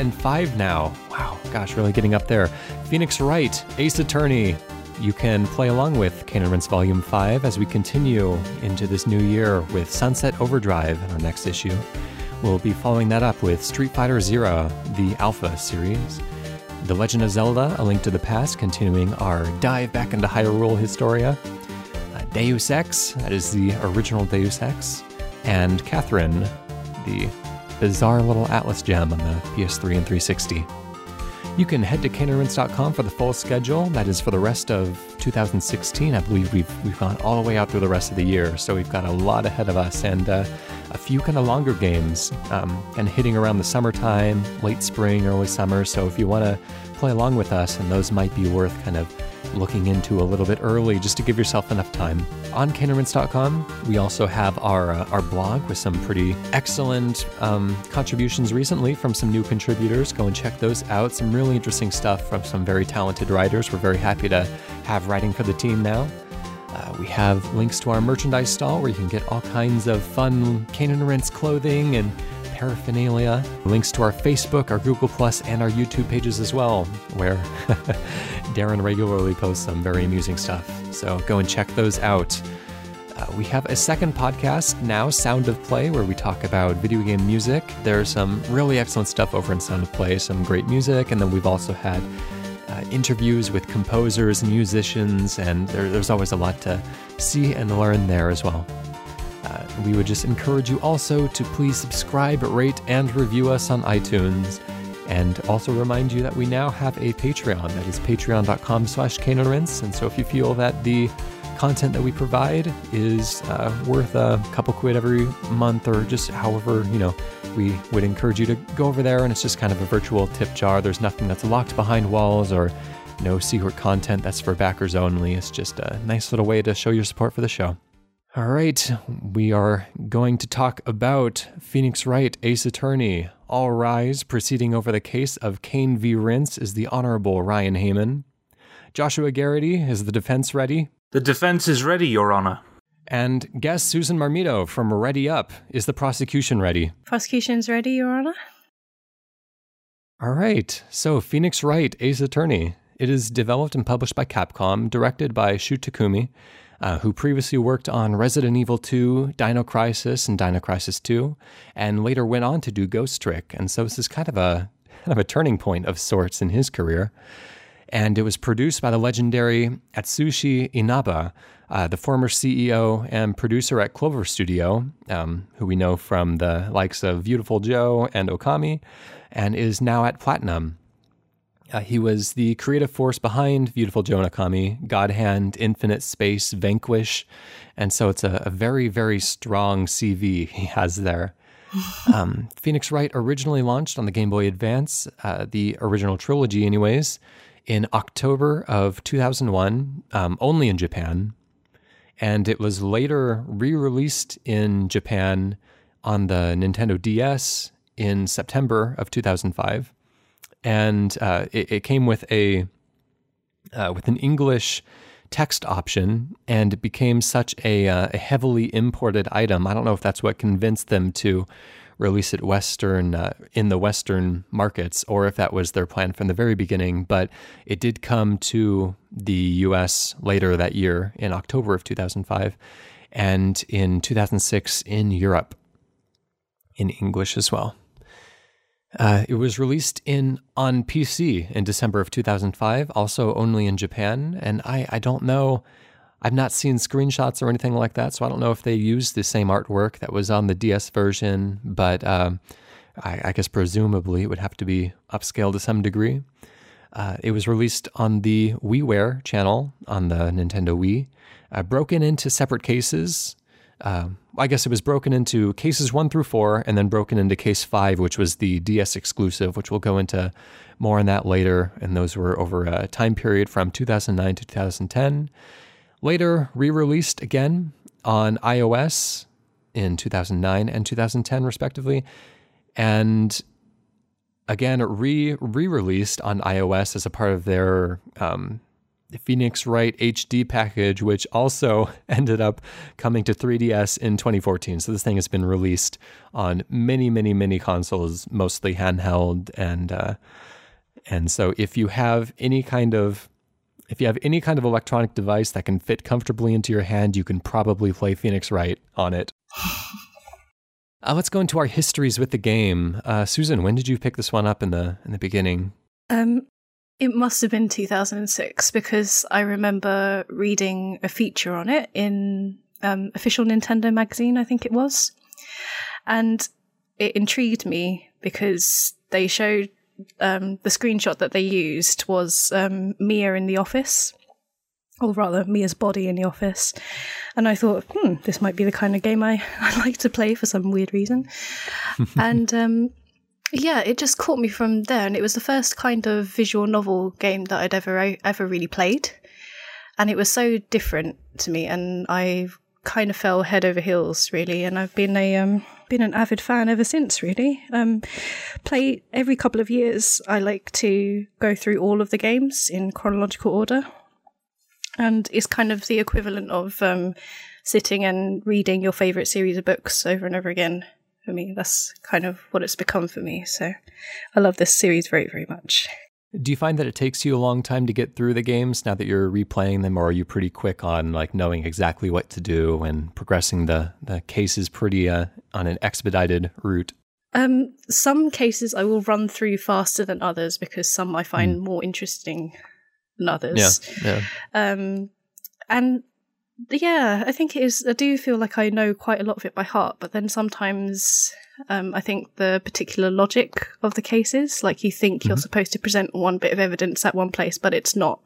Volume 5, now. Wow, gosh, really getting up there. Phoenix Wright, Ace Attorney. You can play along with and Rinse Volume 5 as we continue into this new year with Sunset Overdrive in our next issue. We'll be following that up with Street Fighter Zero, the Alpha series. The Legend of Zelda, A Link to the Past, continuing our dive back into Hyrule Historia. Uh, Deus Ex, that is the original Deus Ex. And Catherine, the bizarre little Atlus gem on the PS3 and 360. You can head to caneandrinse.com for the full schedule. That is for the rest of 2016. I believe we've we've gone all the way out through the rest of the year, so we've got a lot ahead of us and uh, a few kind of longer games, um, of hitting around the summertime, late spring, early summer. So if you want to play along with us, and those might be worth kind of looking into a little bit early just to give yourself enough time. On caneandrinse.com, we also have our, uh, our blog with some pretty excellent um, contributions recently from some new contributors. Go and check those out. Some really interesting stuff from some very talented writers. We're very happy to have writing for the team now. Uh, we have links to our merchandise stall where you can get all kinds of fun Cane Rinse clothing and paraphernalia. Links to our Facebook, our Google Plus, and our YouTube pages as well, where Darren regularly posts some very amusing stuff. So go and check those out. Uh, we have a second podcast now, Sound of Play, where we talk about video game music. There's some really excellent stuff over in Sound of Play, some great music, and then we've also had uh, interviews with composers musicians, and there, there's always a lot to see and learn there as well. Uh, we would just encourage you also to please subscribe, rate, and review us on iTunes. And also remind you that we now have a Patreon. That is patreon.com slash caneandrinse. And so if you feel that the content that we provide is uh, worth a couple quid every month or just however, you know, we would encourage you to go over there and it's just kind of a virtual tip jar. There's nothing that's locked behind walls or no secret content that's for backers only. It's just a nice little way to show your support for the show. All right, we are going to talk about Phoenix Wright, Ace Attorney. All rise, proceeding over the case of Cane v. Rinse is the Honorable Ryan Hamann. Joshua Garrity, is the defense ready? The defense is ready, Your Honor. And guest Susan Marmito from Ready Up, is the prosecution ready? Prosecution's ready, Your Honor. All right, so Phoenix Wright, Ace Attorney. It is developed and published by Capcom, directed by Shu Takumi, uh, who previously worked on Resident Evil 2, Dino Crisis, and Dino Crisis 2, and later went on to do Ghost Trick. And so this is kind of a kind of a turning point of sorts in his career. And it was produced by the legendary Atsushi Inaba, uh, the former CEO and producer at Clover Studio, um, who we know from the likes of Beautiful Joe and Okami, and is now at Platinum. Uh, he was the creative force behind Beautiful Joe and Okami, God Hand, Infinite Space, Vanquish. And so it's a, a very, very strong CV he has there. um, Phoenix Wright originally launched on the Game Boy Advance, uh, the original trilogy, anyways, in October of 2001, um, only in Japan. And it was later re released in Japan on the Nintendo DS in September of 2005 and uh, it, it, came with a uh, with an English text option, and it became such a, uh, a, heavily imported item. I don't know if that's what convinced them to release it Western uh, in the Western markets, or if that was their plan from the very beginning. But it did come to the U.S. later that year in October of 2005, and in 2006 in Europe in English as well. Uh, it was released in on PC in December of 2005, also only in Japan. And I, I don't know, I've not seen screenshots or anything like that, so I don't know if they used the same artwork that was on the DS version, but um, I, I, guess presumably it would have to be upscaled to some degree. Uh, it was released on the WiiWare channel on the Nintendo Wii, uh, broken into separate cases uh, I guess it was broken into cases one through four, and then broken into case five, which was the DS exclusive, which we'll go into more on that later. And those were over a time period from 2009 to 2010. Later, re released again on iOS in 2009 and 2010, respectively. And again, re re released on iOS as a part of their um, Phoenix Wright HD package, which also ended up coming to 3DS in 2014. So this thing has been released on many, many, many consoles, mostly handheld, and uh, and so if you have any kind of if you have any kind of electronic device that can fit comfortably into your hand, you can probably play Phoenix Wright on it. uh, let's go into our histories with the game. Uh, Susan, when did you pick this one up in the in the beginning? Um, it must have been 2006 because I remember reading a feature on it in um, official Nintendo magazine, I think it was, and it intrigued me because they showed um, the screenshot that they used was um, Mia in the office, or rather Mia's body in the office, and I thought, hmm, this might be the kind of game I I like to play for some weird reason, and um, yeah, it just caught me from there, and it was the first kind of visual novel game that I'd ever ever really played, and it was so different to me, and I kind of fell head over heels really, and I've been a um been an avid fan ever since really. Um, play every couple of years. I like to go through all of the games in chronological order, and it's kind of the equivalent of um, sitting and reading your favorite series of books over and over again for me. That's kind of what it's become for me. So I love this series very, very much. Do you find that it takes you a long time to get through the games now that you're replaying them, or are you pretty quick on like knowing exactly what to do and progressing the the cases pretty uh, on an expedited route? Um, some cases I will run through faster than others because some I find mm. more interesting than others. Yeah, yeah. Um, and yeah, I think it is. I do feel like I know quite a lot of it by heart, but then sometimes um, I think the particular logic of the cases, like you think mm-hmm. you're supposed to present one bit of evidence at one place, but it's not.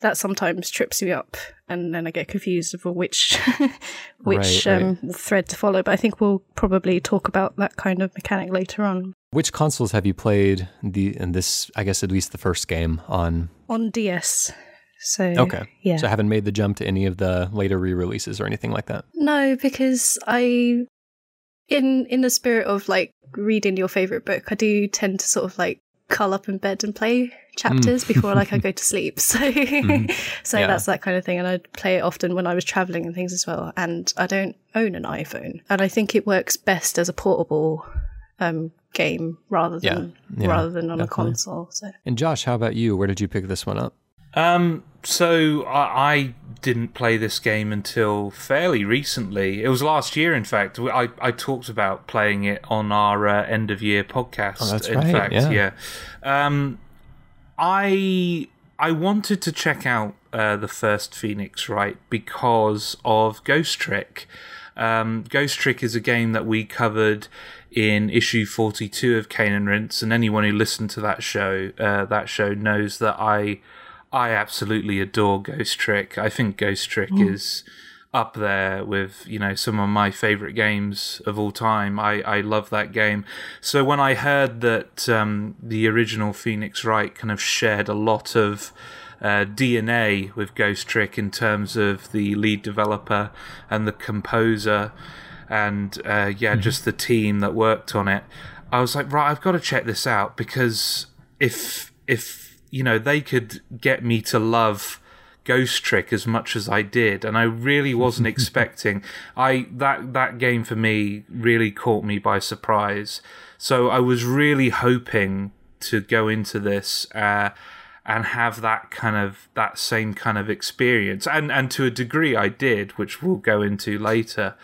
That sometimes trips me up, and then I get confused over which which right, um, right. thread to follow. But I think we'll probably talk about that kind of mechanic later on. Which consoles have you played the in this? I guess at least the first game on on DS. So okay, yeah. So I haven't made the jump to any of the later re-releases or anything like that. No, because I, in in the spirit of like reading your favorite book, I do tend to sort of like curl up in bed and play chapters mm. before like I go to sleep. So mm. so yeah. that's that kind of thing. And I play it often when I was traveling and things as well. And I don't own an iPhone, and I think it works best as a portable um, game rather than yeah. Yeah, rather than on definitely. a console. So. And Josh, how about you? Where did you pick this one up? Um, so I, I, didn't play this game until fairly recently. It was last year, in fact. I, I talked about playing it on our uh, end of year podcast. Oh, that's in right. fact, yeah. yeah. Um, I I wanted to check out uh, the first Phoenix Wright because of Ghost Trick. Um, Ghost Trick is a game that we covered in issue 42 of Cane and Rinse, and anyone who listened to that show, uh, that show knows that I I absolutely adore Ghost Trick. I think Ghost Trick mm. is up there with you know some of my favorite games of all time. I I love that game. So when I heard that um, the original Phoenix Wright kind of shared a lot of uh, DNA with Ghost Trick in terms of the lead developer and the composer, and uh, yeah, mm-hmm. just the team that worked on it. I was like, right, I've got to check this out because if if you know, they could get me to love Ghost Trick as much as I did, and I really wasn't expecting. I that that game for me really caught me by surprise. So I was really hoping to go into this uh, and have that kind of that same kind of experience, and and to a degree I did, which we'll go into later.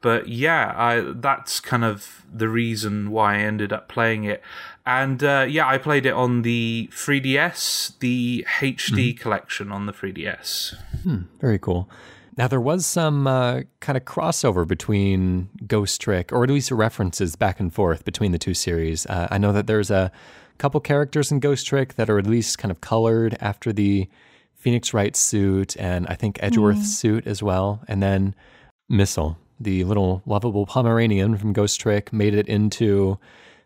But yeah, I that's kind of the reason why I ended up playing it. And uh, yeah, I played it on the 3DS, the HD mm-hmm. collection on the 3DS. Hmm, very cool. Now, there was some uh, kind of crossover between Ghost Trick, or at least references back and forth between the two series. Uh, I know that there's a couple characters in Ghost Trick that are at least kind of colored after the Phoenix Wright suit, and I think Edgeworth's mm. suit as well. And then Missile, the little lovable Pomeranian from Ghost Trick, made it into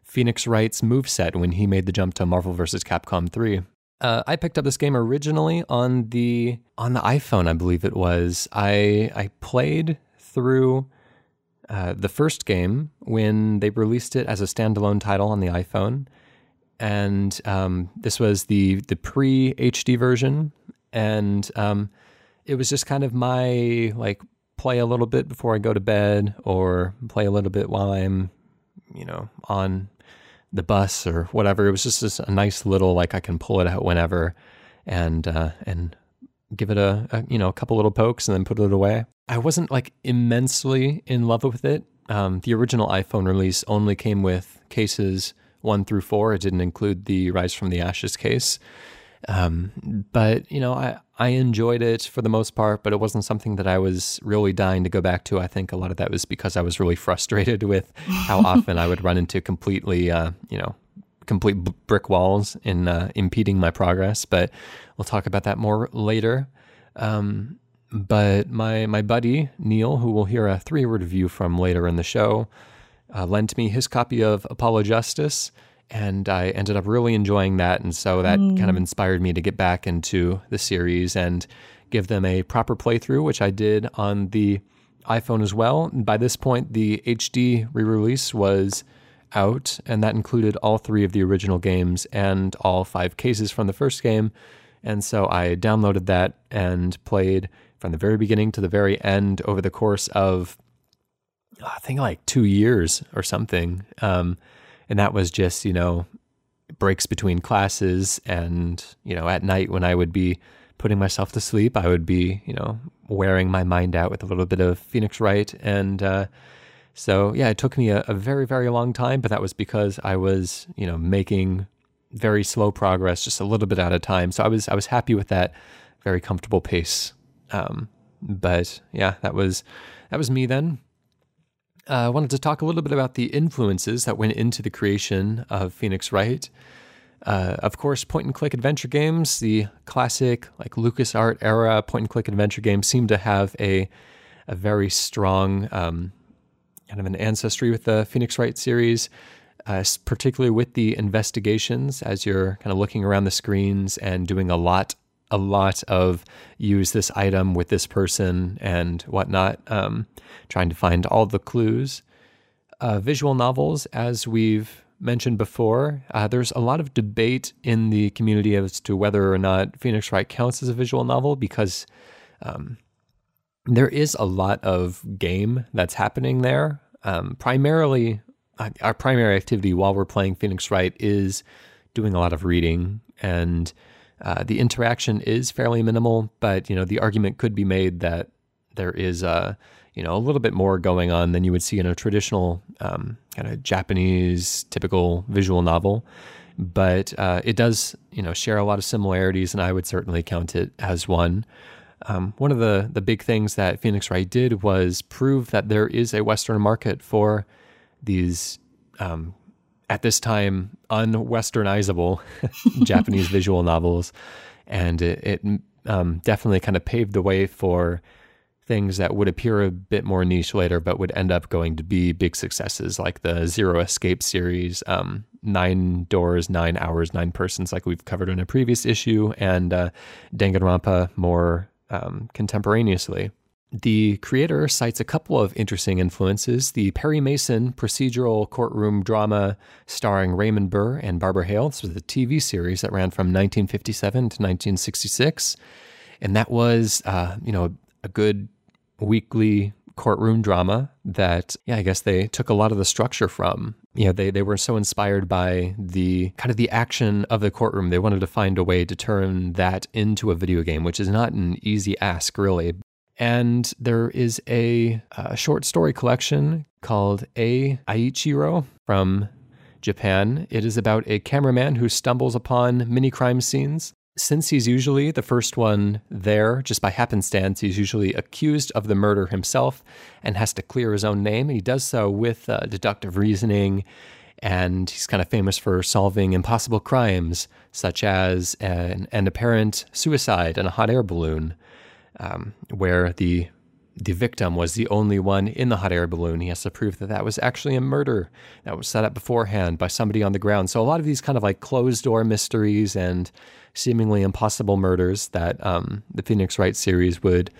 Phoenix Wright's moveset when he made the jump to Marvel vs. Capcom 3. Uh, I picked up this game originally on the on the iPhone, I believe it was. I I played through uh, the first game when they released it as a standalone title on the iPhone, and um, this was the the pre HD version. and um, it was just kind of my like play a little bit before I go to bed, or play a little bit while I'm, you know, on the bus or whatever. It was just, just a nice little like I can pull it out whenever, and uh, and give it a, a, you know a couple little pokes and then put it away. I wasn't like immensely in love with it. Um, the original iPhone release only came with cases one through four. It didn't include the Rise from the Ashes case. Um, but you know, I I enjoyed it for the most part, but it wasn't something that I was really dying to go back to. I think a lot of that was because I was really frustrated with how often I would run into completely, uh, you know, complete brick walls in uh, impeding my progress. But we'll talk about that more later. Um, but my my buddy Neil, who we'll hear a three word review from later in the show, uh, lent me his copy of Apollo Justice, and I ended up really enjoying that, and so that mm. kind of inspired me to get back into the series and give them a proper playthrough, which I did on the iPhone as well. And by this point, the HD re-release was out, and that included all three of the original games and all five cases from the first game. And so I downloaded that and played from the very beginning to the very end over the course of, I think, like two years or something. Um, and that was just, you know, breaks between classes. And, you know, at night when I would be putting myself to sleep, I would be, you know, wearing my mind out with a little bit of Phoenix Wright and, uh, so yeah, it took me a, a, very, very long time, but that was because I was, you know, making very slow progress, just a little bit at a time. So I was, I was happy with that very comfortable pace. Um, but yeah, that was, that was me then. Uh, I wanted to talk a little bit about the influences that went into the creation of Phoenix Wright. Uh, of course, point and click adventure games, the classic like LucasArts era point and click adventure games, seem to have a a very strong um, kind of an ancestry with the Phoenix Wright series, uh, particularly with the investigations as you're kind of looking around the screens and doing a lot, a lot of use this item with this person and whatnot, um, trying to find all the clues. Uh, visual novels, as we've mentioned before, uh, there's a lot of debate in the community as to whether or not Phoenix Wright counts as a visual novel because um, there is a lot of game that's happening there. Um, primarily, uh, our primary activity while we're playing Phoenix Wright is doing a lot of reading, and uh, the interaction is fairly minimal. But you know, the argument could be made that there is a you know a little bit more going on than you would see in a traditional um, kind of Japanese typical visual novel. But uh, it does you know share a lot of similarities, and I would certainly count it as one. Um, one of the, the big things that Phoenix Wright did was prove that there is a Western market for these, um, at this time, unwesternizable Japanese visual novels. And it, it um, definitely kind of paved the way for things that would appear a bit more niche later, but would end up going to be big successes, like the Zero Escape series, um, Nine Doors, Nine Hours, Nine Persons, like we've covered in a previous issue, and uh, Danganronpa more um, contemporaneously. The creator cites a couple of interesting influences the Perry Mason procedural courtroom drama starring Raymond Burr and Barbara Hale. This was a TV series that ran from 1957 to 1966. And that was, uh, you know, a good weekly courtroom drama that, yeah, I guess they took a lot of the structure from. You know, they, they were so inspired by the kind of the action of the courtroom. They wanted to find a way to turn that into a video game, which is not an easy ask, really. And there is a, a short story collection called A Aichiro from Japan. It is about a cameraman who stumbles upon mini crime scenes since he's usually the first one there, just by happenstance, he's usually accused of the murder himself and has to clear his own name. He does so with uh, deductive reasoning, and he's kind of famous for solving impossible crimes, such as an, an apparent suicide in a hot air balloon, um, where the the victim was the only one in the hot air balloon. He has to prove that that was actually a murder that was set up beforehand by somebody on the ground. So a lot of these kind of like closed door mysteries and seemingly impossible murders that um, the Phoenix Wright series would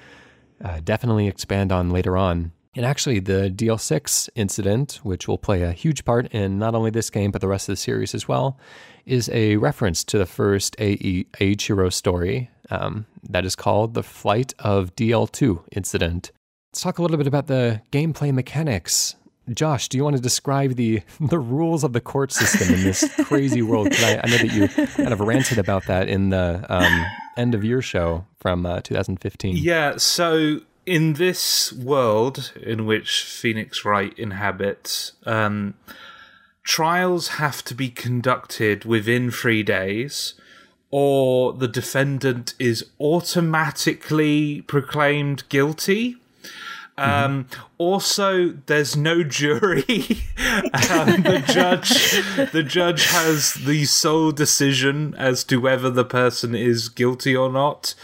uh, definitely expand on later on. And actually, the DL6 incident, which will play a huge part in not only this game but the rest of the series as well, is a reference to the first Eiichiro story. Um, that is called the Flight of DL2 incident. Let's talk a little bit about the gameplay mechanics. Josh, do you want to describe the the rules of the court system in this crazy world? I, I, know that you kind of ranted about that in the um, end of your show from uh, 2015. Yeah, so in this world in which Phoenix Wright inhabits, um, trials have to be conducted within three days, or the defendant is automatically proclaimed guilty um, also, there's no jury. um, the judge, the judge has the sole decision as to whether the person is guilty or not.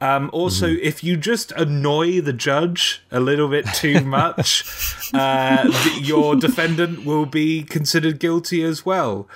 Um, also, mm-hmm. if you just annoy the judge a little bit too much, uh, your defendant will be considered guilty as well.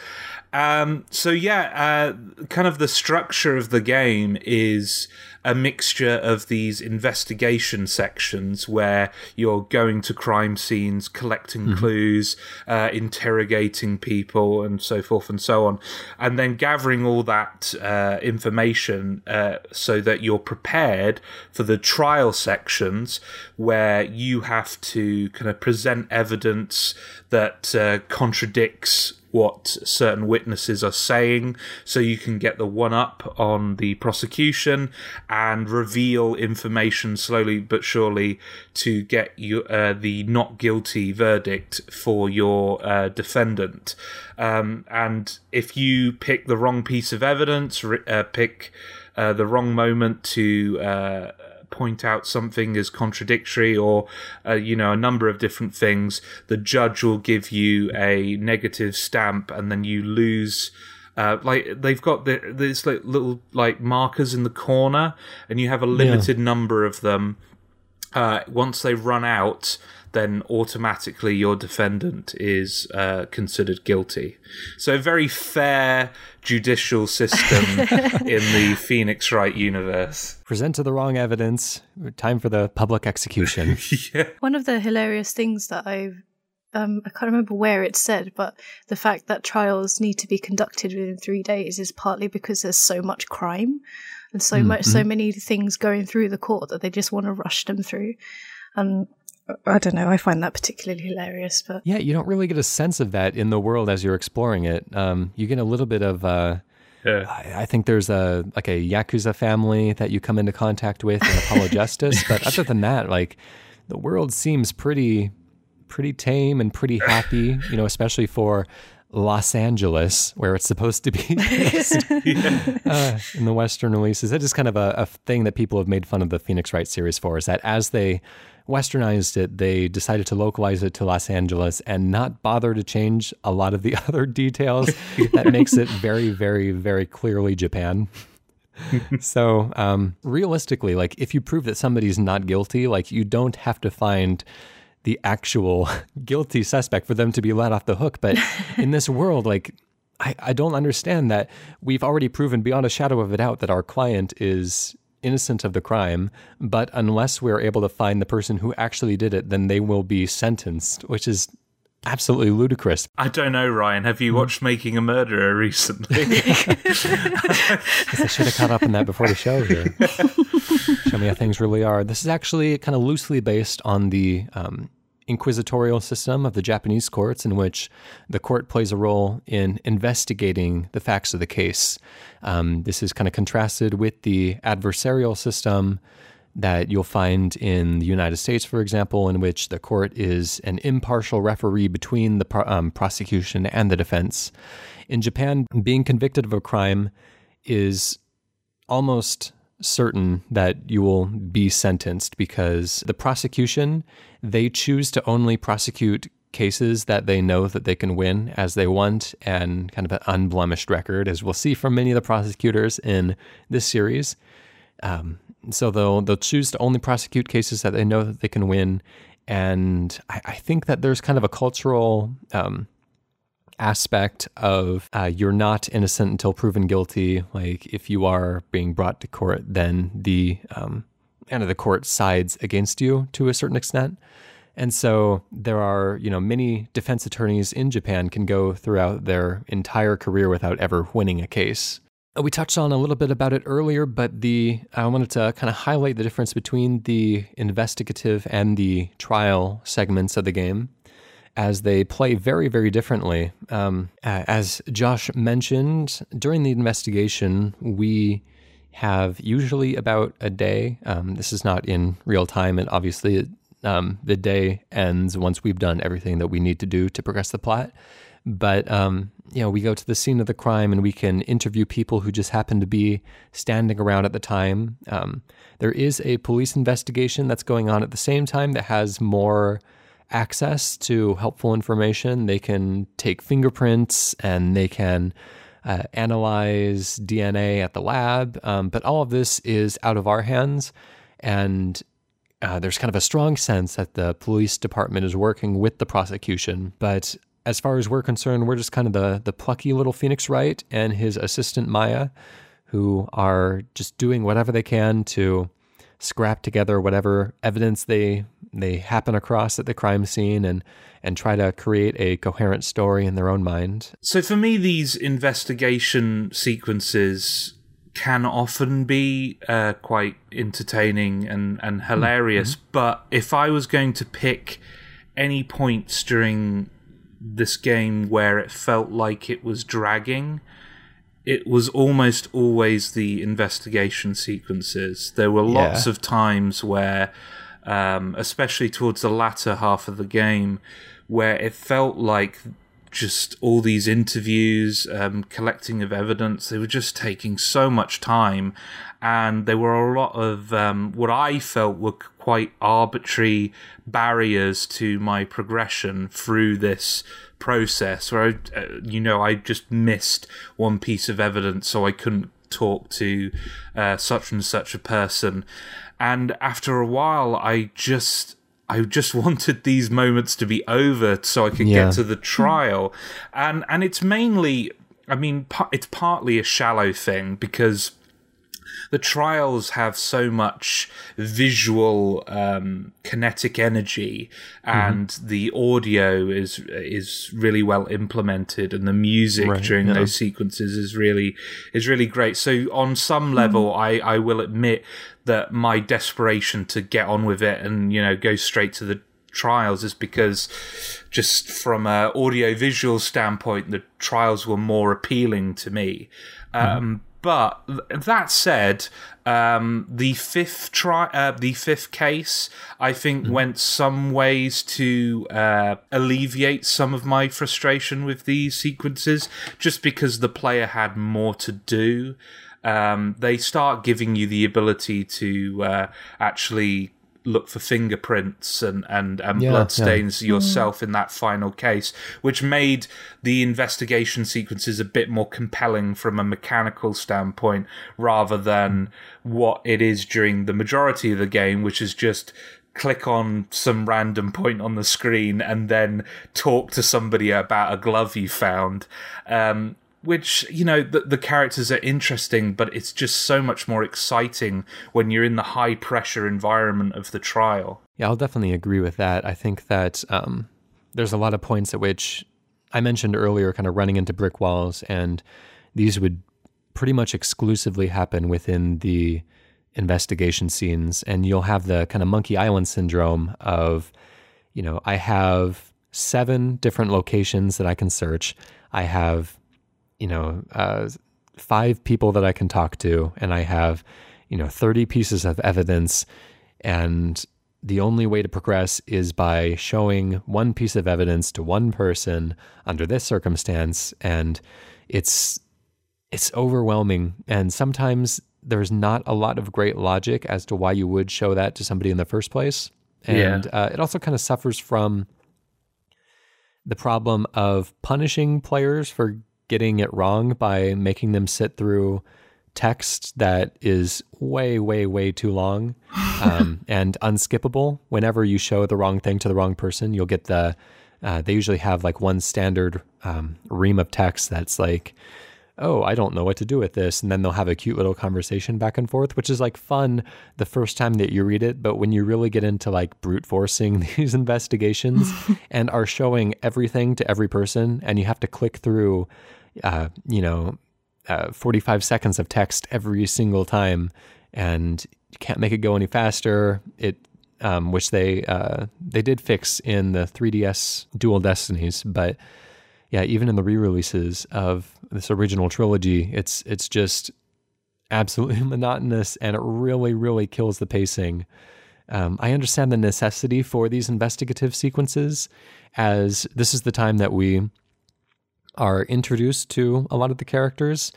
Um, so yeah, uh, kind of the structure of the game is a mixture of these investigation sections where you're going to crime scenes, collecting mm-hmm. clues, uh, interrogating people, and so forth and so on, and then gathering all that uh, information uh, so that you're prepared for the trial sections where you have to kind of present evidence that uh, contradicts what certain witnesses are saying so you can get the one up on the prosecution and reveal information slowly but surely to get you uh, the not guilty verdict for your uh, defendant. Um, and if you pick the wrong piece of evidence uh, pick uh, the wrong moment to uh, point out something as contradictory or uh, you know a number of different things the judge will give you a negative stamp and then you lose uh, like they've got the, like little like markers in the corner and you have a limited yeah. number of them uh, once they run out then automatically your defendant is uh, considered guilty. So, a very fair judicial system in the Phoenix Wright universe. Present the wrong evidence. Time for the public execution. yeah. One of the hilarious things that I've um, I can't remember where it said, but the fact that trials need to be conducted within three days is partly because there's so much crime and so mm-hmm. much, so many things going through the court that they just want to rush them through. And I don't know. I find that particularly hilarious. But yeah, you don't really get a sense of that in the world as you're exploring it. Um, you get a little bit of. Uh, yeah. I, I, think there's a like a yakuza family that you come into contact with in Apollo Justice, but other than that, like the world seems pretty, pretty tame and pretty happy. You know, especially for Los Angeles, where it's supposed to be uh, in the Western releases. That is kind of a, a, thing that people have made fun of the Phoenix Wright series for, is that as they westernized it, they decided to localize it to Los Angeles and not bother to change a lot of the other details that makes it very, very, very clearly Japan. so, um, realistically, like if you prove that somebody's not guilty, like you don't have to find the actual guilty suspect for them to be let off the hook. But in this world, like I, I don't understand that we've already proven beyond a shadow of a doubt that our client is innocent of the crime, but unless we're able to find the person who actually did it, then they will be sentenced, which is absolutely ludicrous. I don't know, Ryan. Have you hmm. watched Making a Murderer recently? I should have caught up on that before the show here. Show me how things really are. This is actually kind of loosely based on the um, inquisitorial system of the Japanese courts, in which the court plays a role in investigating the facts of the case. Um, this is kind of contrasted with the adversarial system that you'll find in the United States, for example, in which the court is an impartial referee between the pro- um, prosecution and the defense. In Japan, being convicted of a crime is almost certain that you will be sentenced because the prosecution they choose to only prosecute cases that they know that they can win as they want and kind of an unblemished record as we'll see from many of the prosecutors in this series. Um, so they'll they'll choose to only prosecute cases that they know that they can win. And I, I think that there's kind of a cultural um, aspect of uh, you're not innocent until proven guilty. Like if you are being brought to court, then the um, kind of the court sides against you to a certain extent. And so there are, you know, many defense attorneys in Japan can go throughout their entire career without ever winning a case. we touched on a little bit about it earlier, but the I wanted to kind of highlight the difference between the investigative and the trial segments of the game, as they play very, very differently. Um, as Josh mentioned, during the investigation, we have usually about a day. Um, this is not in real time, and obviously, um, the day ends once we've done everything that we need to do to progress the plot. But um, you know, we go to the scene of the crime and we can interview people who just happen to be standing around at the time. Um, there is a police investigation that's going on at the same time that has more access to helpful information. They can take fingerprints and they can uh, analyze DNA at the lab. Um, but all of this is out of our hands. And uh, there's kind of a strong sense that the police department is working with the prosecution. But as far as we're concerned, we're just kind of the, the plucky little Phoenix Wright and his assistant Maya, who are just doing whatever they can to scrap together whatever evidence they they happen across at the crime scene and and try to create a coherent story in their own mind. So for me, these investigation sequences can often be uh, quite entertaining and and hilarious. Mm-hmm. But if I was going to pick any points during this game where it felt like it was dragging, it was almost always the investigation sequences. There were lots yeah. of times where, um, especially towards the latter half of the game, where it felt like just all these interviews, um, collecting of evidence, they were just taking so much time. And there were a lot of um, what I felt were quite arbitrary barriers to my progression through this process where I, uh, you know I just missed one piece of evidence so I couldn't talk to uh, such and such a person and after a while I just I just wanted these moments to be over so I could yeah. get to the trial and and it's mainly I mean it's partly a shallow thing because the trials have so much visual um, kinetic energy, and mm-hmm. the audio is is really well implemented, and the music right, during yeah. those sequences is really is really great. So on some level, mm-hmm. I I will admit that my desperation to get on with it and you know go straight to the trials is because just from a audio visual standpoint the trials were more appealing to me mm-hmm. um, but that said, um, the fifth try, uh, the fifth case, I think mm-hmm. went some ways to uh, alleviate some of my frustration with these sequences, just because the player had more to do. Um, they start giving you the ability to uh, actually look for fingerprints and and, and yeah, blood stains yeah. yourself in that final case, which made the investigation sequences a bit more compelling from a mechanical standpoint rather than what it is during the majority of the game, which is just click on some random point on the screen and then talk to somebody about a glove you found. Um, which you know the, the characters are interesting but it's just so much more exciting when you're in the high pressure environment of the trial. Yeah i'll definitely agree with that. I think that um, there's a lot of points at which i mentioned earlier kind of running into brick walls and these would pretty much exclusively happen within the investigation scenes. And you'll have the kind of monkey island syndrome of you know i have seven different locations that i can search. I have you know, uh, five people that I can talk to, and I have, you know, 30 pieces of evidence. And the only way to progress is by showing one piece of evidence to one person under this circumstance. And it's, it's overwhelming. And sometimes there's not a lot of great logic as to why you would show that to somebody in the first place. And yeah. uh, it also kind of suffers from the problem of punishing players for getting it wrong by making them sit through text that is way, way, way too long um, and unskippable. Whenever you show the wrong thing to the wrong person, you'll get the. Uh, they usually have like one standard um, ream of text that's like, oh, I don't know what to do with this. And then they'll have a cute little conversation back and forth, which is like fun the first time that you read it. But when you really get into like brute forcing these investigations and are showing everything to every person, and you have to click through uh, you know, uh, 45 seconds of text every single time, and you can't make it go any faster. It um, which they uh, they did fix in the 3DS Dual Destinies, but yeah, even in the re-releases of this original trilogy, it's it's just absolutely monotonous, and it really really kills the pacing. Um, I understand the necessity for these investigative sequences, as this is the time that we are introduced to a lot of the characters,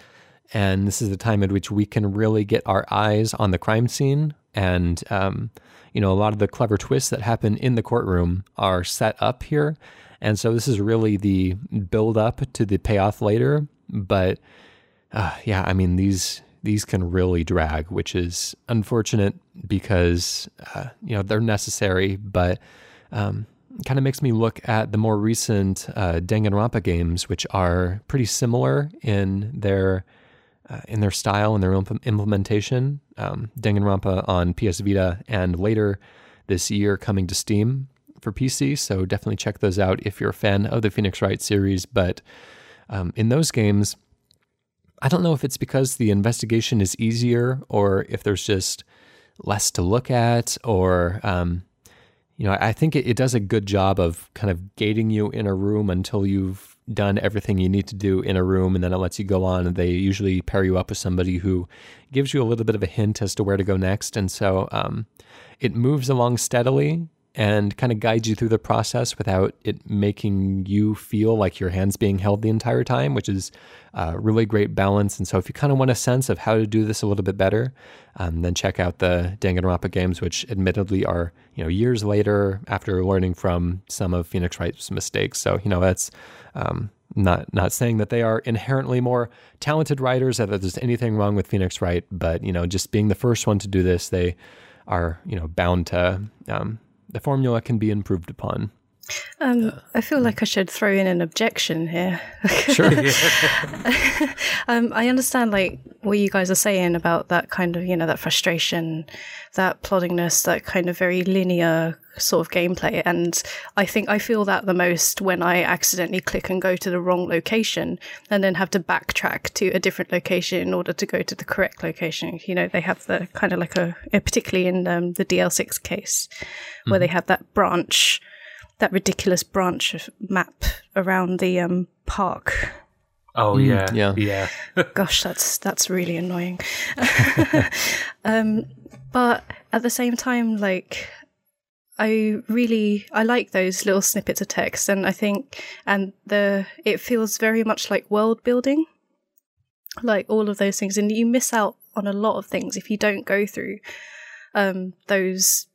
and this is the time at which we can really get our eyes on the crime scene. And, um, you know, a lot of the clever twists that happen in the courtroom are set up here. And so this is really the build up to the payoff later. But uh, yeah, I mean, these these can really drag, which is unfortunate because uh, you know they're necessary, but um, kind of makes me look at the more recent uh, Danganronpa games, which are pretty similar in their uh, in their style and their imp- implementation. Um, Danganronpa on PS Vita, and later this year coming to Steam for PC. So definitely check those out if you're a fan of the Phoenix Wright series. But um, in those games, I don't know if it's because the investigation is easier or if there's just less to look at or um, you know, I think it, it does a good job of kind of gating you in a room until you've done everything you need to do in a room, and then it lets you go on. And they usually pair you up with somebody who gives you a little bit of a hint as to where to go next. And so um, it moves along steadily and kind of guides you through the process without it making you feel like your hands being held the entire time, which is a really great balance. And so, if you kind of want a sense of how to do this a little bit better, um, then check out the Danganronpa games, which admittedly are you know years later after learning from some of Phoenix Wright's mistakes. So you know that's um, not not saying that they are inherently more talented writers, that there's anything wrong with Phoenix Wright, but you know just being the first one to do this, they are you know bound to um, the formula can be improved upon. Um, I feel like I should throw in an objection here. Sure. um, I understand like what you guys are saying about that kind of, you know, that frustration, that ploddingness, that kind of very linear sort of gameplay. And I think I feel that the most when I accidentally click and go to the wrong location and then have to backtrack to a different location in order to go to the correct location. You know, they have the kind of like a, particularly in um, the DL6 case, where mm-hmm. they have that branch that ridiculous branch of map around the um, park. Oh mm, yeah, yeah, yeah. Gosh, that's that's really annoying. um, but at the same time, like I really I like those little snippets of text, and I think and the it feels very much like world building, like all of those things, and you miss out on a lot of things if you don't go through um, those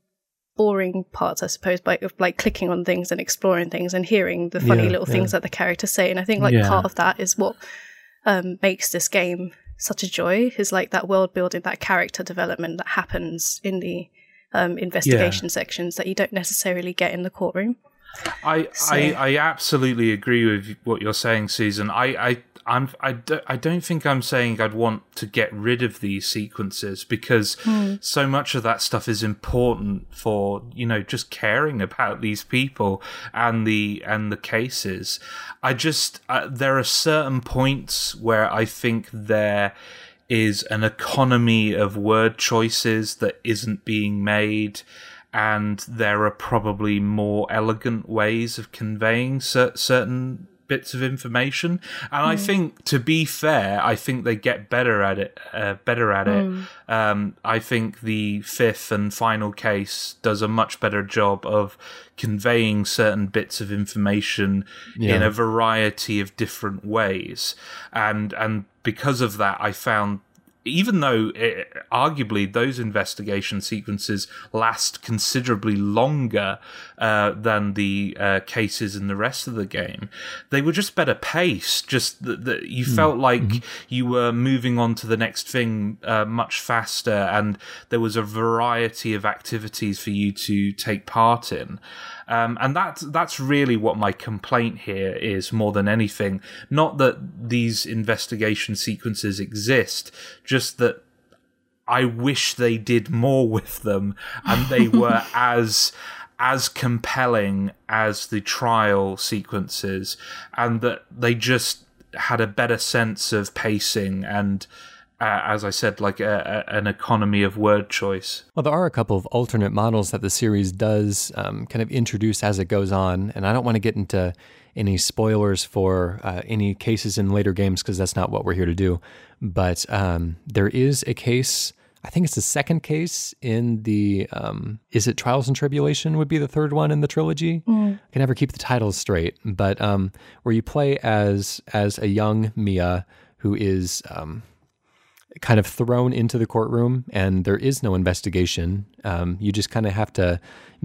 boring parts, I suppose, by like clicking on things and exploring things and hearing the funny yeah, little yeah. things that the characters say. And I think like yeah. part of that is what um, makes this game such a joy is like that world building, that character development that happens in the um, investigation sections that you don't necessarily get in the courtroom. I, so. I I absolutely agree with what you're saying, Susan. I, I I'm I don't, I don't think I'm saying I'd want to get rid of these sequences because mm. so much of that stuff is important for you know just caring about these people and the and the cases. I just uh, there are certain points where I think there is an economy of word choices that isn't being made and there are probably more elegant ways of conveying certain bits of information. And mm. I think, to be fair, I think they get better at it. Uh, better at mm. it. Um, I think the fifth and final case does a much better job of conveying certain bits of information yeah. in a variety of different ways. And and because of that, I found even though it, arguably those investigation sequences last considerably longer uh, than the uh, cases in the rest of the game, they were just better paced. Just that you mm. felt like mm-hmm. you were moving on to the next thing uh, much faster, and there was a variety of activities for you to take part in. Um, and that's that's really what my complaint here is more than anything. Not that these investigation sequences exist, just that I wish they did more with them and they were as as compelling as the trial sequences and that they just had a better sense of pacing and uh, as I said, like a, a, an economy of word choice. Well, there are a couple of alternate models that the series does um, kind of introduce as it goes on, and I don't want to get into any spoilers for uh, any cases in later games because that's not what we're here to do. But um, there is a case. I think it's the second case in the um, is it Trials and Tribulation would be the third one in the trilogy. Mm. I can never keep the titles straight, but um, where you play as as a young Mia who is um, kind of thrown into the courtroom and there is no investigation. Um, you just kind of have to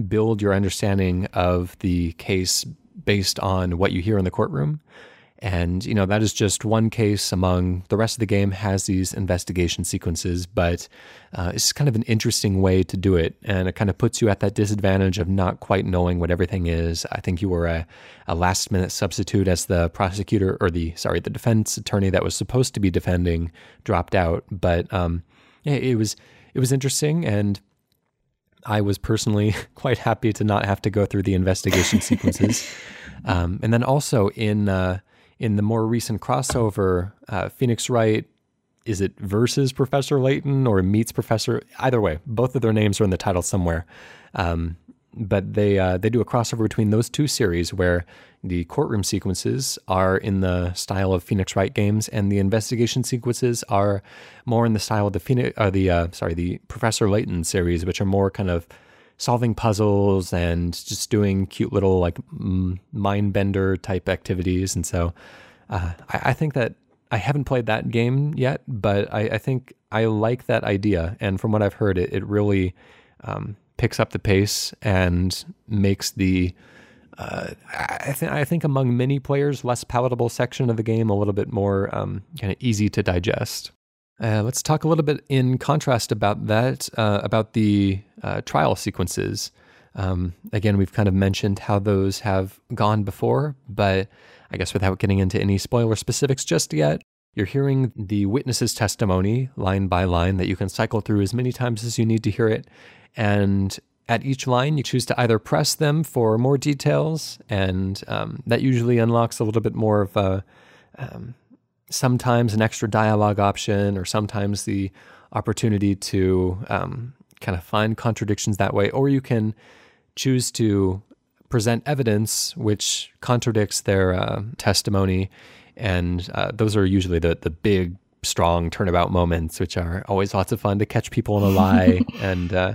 build your understanding of the case based on what you hear in the courtroom. And, you know, that is just one case among the rest of the game has these investigation sequences, but uh, it's kind of an interesting way to do it. And it kind of puts you at that disadvantage of not quite knowing what everything is. I think you were a, a last minute substitute as the prosecutor or the, sorry, the defense attorney that was supposed to be defending dropped out. But um, it, it was, it was interesting. And I was personally quite happy to not have to go through the investigation sequences. Um, and then also in, uh, in the more recent crossover, uh, Phoenix Wright is it versus Professor Layton or meets Professor? Either way, both of their names are in the title somewhere. Um, but they uh, they do a crossover between those two series where the courtroom sequences are in the style of Phoenix Wright games, and the investigation sequences are more in the style of the Phoenix, uh, the uh, sorry, the Professor Layton series, which are more kind of solving puzzles and just doing cute little like mind bender type activities. And so uh, I, I, think that I haven't played that game yet, but I, I, think I like that idea. And from what I've heard, it, it really um, picks up the pace and makes the uh, I, I, think among many players, less palatable section of the game a little bit more um, kind of easy to digest. Uh, let's talk a little bit in contrast about that, uh, about the uh, trial sequences. Um, again, we've kind of mentioned how those have gone before, but I guess without getting into any spoiler specifics just yet, you're hearing the witness's testimony line by line that you can cycle through as many times as you need to hear it. And at each line, you choose to either press them for more details, and um, that usually unlocks a little bit more of a. Um, sometimes an extra dialogue option or sometimes the opportunity to um, kind of find contradictions that way, or you can choose to present evidence which contradicts their uh, testimony. And uh, those are usually the, the big, strong turnabout moments, which are always lots of fun to catch people in a lie. and uh,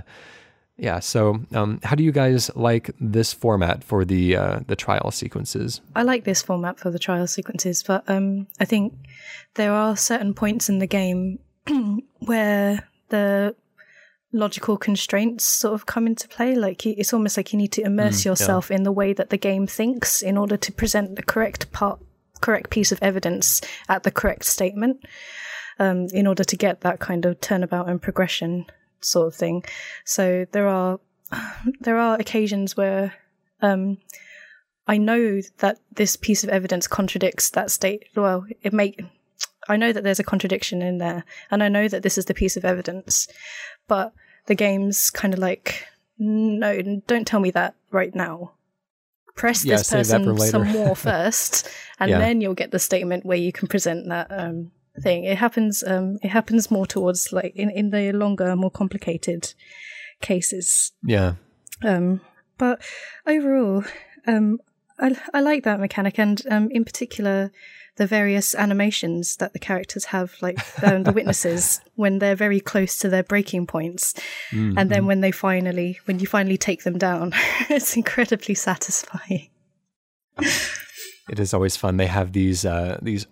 yeah. So, um, how do you guys like this format for the uh, the trial sequences? I like this format for the trial sequences, but um, I think there are certain points in the game where the logical constraints sort of come into play. Like it's almost like you need to immerse mm, yourself yeah. in the way that the game thinks in order to present the correct part, correct piece of evidence at the correct statement. Um, in order to get that kind of turnabout and progression sort of thing. So there are there are occasions where um, I know that this piece of evidence contradicts that state. Well, it make I know that there's a contradiction in there, and I know that this is the piece of evidence, but the game's kind of like, no, don't tell me that right now. Press yeah, this person some more first, and yeah. then you'll get the statement where you can present that um, thing. It happens. Um, it happens more towards like in in the longer, more complicated cases. Yeah. Um, but overall, um, I I like that mechanic, and um, in particular, the various animations that the characters have, like um, the witnesses, when they're very close to their breaking points, mm-hmm. and then when they finally, when you finally take them down, it's incredibly satisfying. it is always fun. They have these uh, these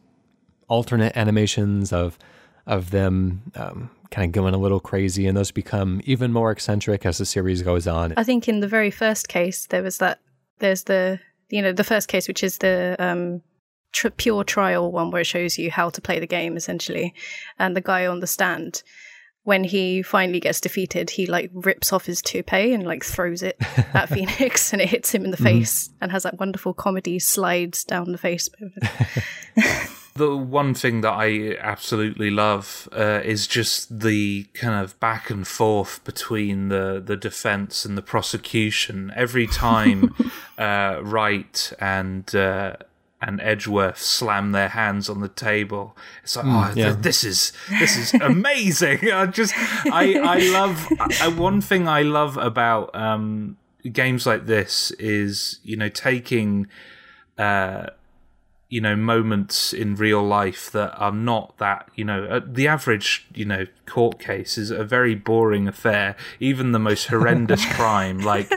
alternate animations of of them um, kind of going a little crazy, and those become even more eccentric as the series goes on. I think in the very first case, there was that. There's the you know the first case, which is the um, tr- pure trial one, where it shows you how to play the game essentially, and the guy on the stand. When he finally gets defeated, he like rips off his toupee and like throws it at Phoenix, and it hits him in the mm-hmm. face, and has that wonderful comedy slides down the face. The one thing that I absolutely love uh, is just the kind of back and forth between the, the defense and the prosecution. Every time uh, Wright and uh, and Edgeworth slam their hands on the table. It's like, Mm, oh, yeah. th- this is this is amazing. I just, I, I love. I, one thing I love about um, games like this is, you know, taking, uh, you know, moments in real life that are not that, you know, uh, the average, you know, court case is a very boring affair. Even the most horrendous crime, like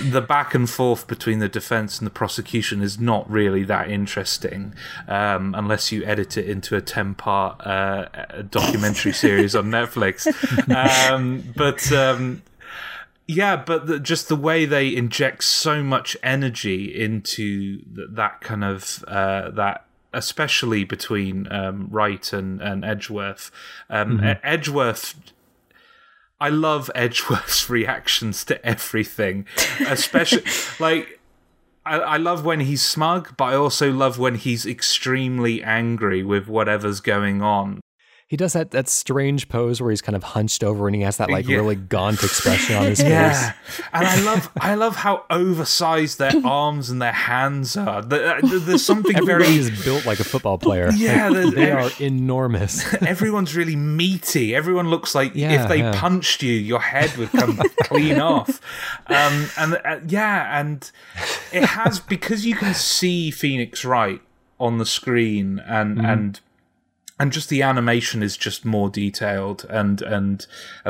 the back and forth between the defense and the prosecution, is not really that interesting um, unless you edit it into a ten-part uh, documentary series on Netflix. Um, but um, yeah, but the, just the way they inject so much energy into th- that kind of uh, that, especially between um, Wright and, and Edgeworth. Um, E- Edgeworth. I love Edgeworth's reactions to everything, especially like I, I love when he's smug, but I also love when he's extremely angry with whatever's going on. He does that that strange pose where he's kind of hunched over and he has that like Yeah. really gaunt expression on his Yeah, face. and I love I love how oversized their arms and their hands are. Uh, There's something Everybody very is built like a football player. Yeah, Like, they are enormous. everyone's really meaty. Everyone looks like Yeah, if they yeah. punched you, your head would come clean off. Um, and uh, yeah, and it has because you can see Phoenix Wright on the screen, and Mm-hmm. and and just the animation is just more detailed and and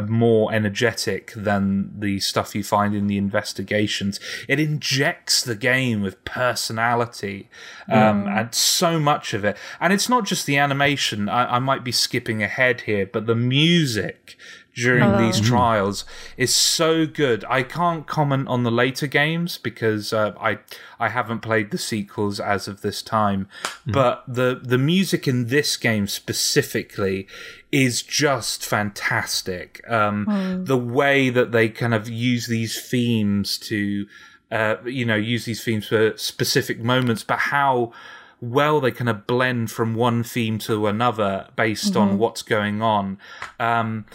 more energetic than the stuff you find in the investigations. It injects the game with personality um, and so much of it. And it's not just the animation. I, I might be skipping ahead here, but the music during these trials is so good. I can't comment on the later games because uh, I I haven't played the sequels as of this time, but the the music in this game specifically is just fantastic. Um, The way that they kind of use these themes to, uh, you know, use these themes for specific moments, but how well they kind of blend from one theme to another based on what's going on. Um,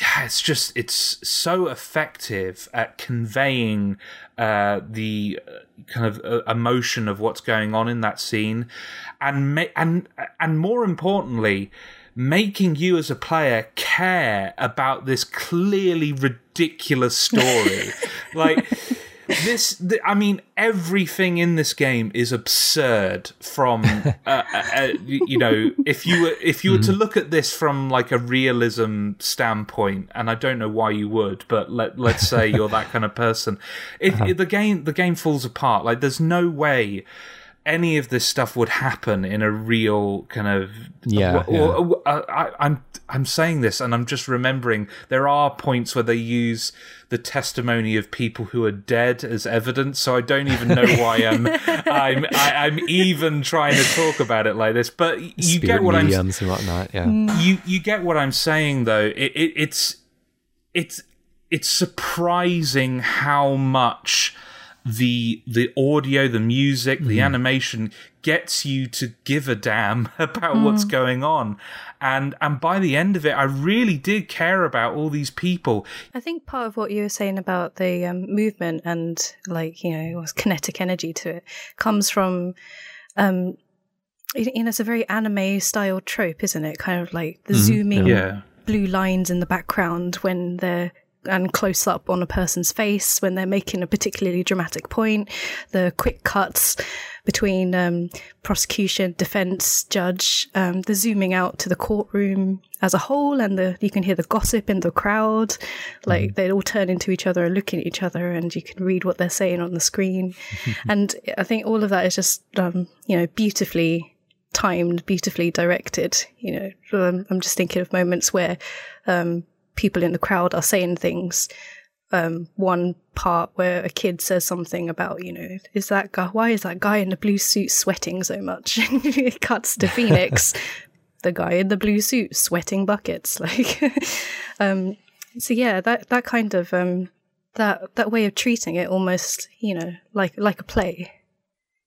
yeah, it's just it's so effective at conveying uh, the uh, kind of uh, emotion of what's going on in that scene, and ma- and and more importantly, making you as a player care about this clearly ridiculous story, like. This, th- I mean, everything in this game is absurd. From, uh, uh, uh, you know, if you were if you were to look at this from like a realism standpoint, and I don't know why you would, but let let's say you're that kind of person, it, it- the game the game falls apart. Like, there's no way any of this stuff would happen in a real kind of Yeah, or- or- uh, I, I'm I'm saying this and I'm just remembering there are points where they use the testimony of people who are dead as evidence. So I don't even know why I'm I'm I, I'm even trying to talk about it like this. But you Spirit get what I'm mediums and whatnot. Yeah. you you get what I'm saying though. It, it it's it's it's surprising how much the the audio, the music, the animation gets you to give a damn about what's going on. And and by the end of it, I really did care about all these people. I think part of what you were saying about the um, movement and like you know was kinetic energy to it comes from um you know it's a very anime style trope isn't it kind of like the zooming Yeah. blue lines in the background when they're and close up on a person's face when they're making a particularly dramatic point. The quick cuts between um, prosecution defense judge um, the zooming out to the courtroom as a whole and the you can hear the gossip in the crowd. Like they all turn into each other and looking at each other and you can read what they're saying on the screen. And i think all of that is just um, you know beautifully timed, beautifully directed. You know, um, I'm just thinking of moments where um, people in the crowd are saying things. Um, one part where a kid says something about, you know, is that guy? Why is that guy in the blue suit sweating so much? it cuts to Phoenix, the guy in the blue suit sweating buckets. Like, um, so yeah, that that kind of um, that that way of treating it almost, you know, like like a play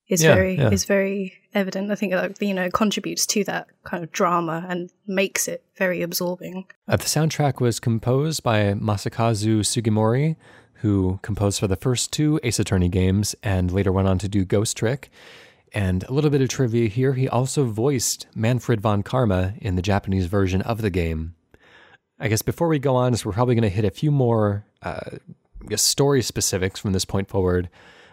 is Yeah, very yeah. is very evident. I think that you know contributes to that kind of drama and makes it very absorbing. Uh, the soundtrack was composed by Masakazu Sugimori, who composed for the first two Ace Attorney games and later went on to do Ghost Trick. And a little bit of trivia here he also voiced Manfred von Karma in the Japanese version of the game. I guess before we go on, so we're probably going to hit a few more uh, story specifics from this point forward.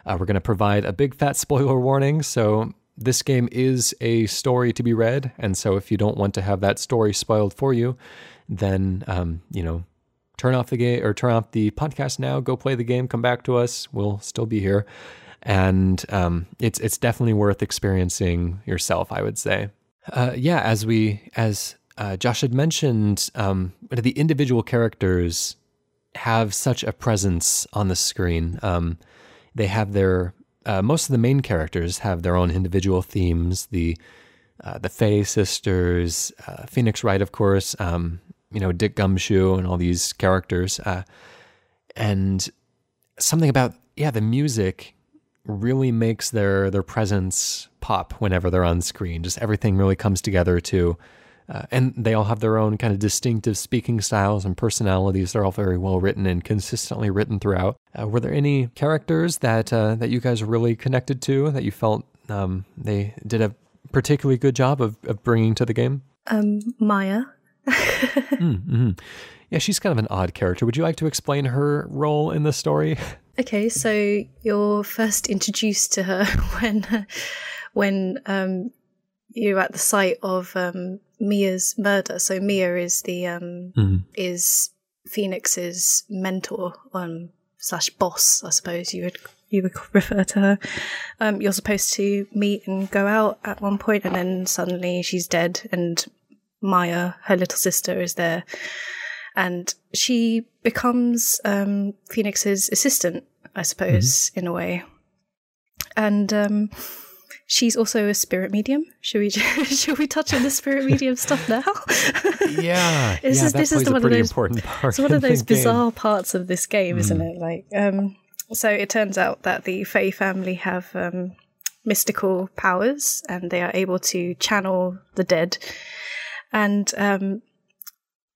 Uh, we're going to provide a big fat spoiler warning. So, this game is a story to be read. And so, if you don't want to have that story spoiled for you, then, um, you know, turn off the game or turn off the podcast now, go play the game, come back to us. We'll still be here. And um, it's it's definitely worth experiencing yourself, I would say. Uh, yeah, as we as uh, Josh had mentioned, um, the individual characters have such a presence on the screen. Um, they have their uh, most of the main characters have their own individual themes. The uh, the Fey sisters, uh, Phoenix Wright, of course, um, you know Dick Gumshoe, and all these characters, uh, and something about yeah the music really makes their their presence pop whenever they're on screen. Just everything really comes together to uh, and they all have their own kind of distinctive speaking styles and personalities. They're all very well written and consistently written throughout. Uh, were there any characters that uh, that you guys really connected to that you felt um, they did a particularly good job of, of bringing to the game? Um, Maya. mm, mm-hmm. Yeah, she's kind of an odd character. Would you like to explain her role in the story? Okay, so you're first introduced to her when when um, you're at the site of um, Mia's murder. So Mia is the um, mm-hmm. is Phoenix's mentor um, slash boss, I suppose you would you would refer to her. Um, you're supposed to meet and go out at one point, and then suddenly she's dead, and Maya, her little sister, is there, and she becomes um, Phoenix's assistant, I suppose, mm-hmm. in a way, and um, She's also a spirit medium. Should we should we touch on the spirit medium stuff now? yeah, this yeah, is this is the one of those important part. It's one of those bizarre game. parts of this game, isn't mm. it? Like, um, so it turns out that the Fey family have um, mystical powers, and they are able to channel the dead. And um,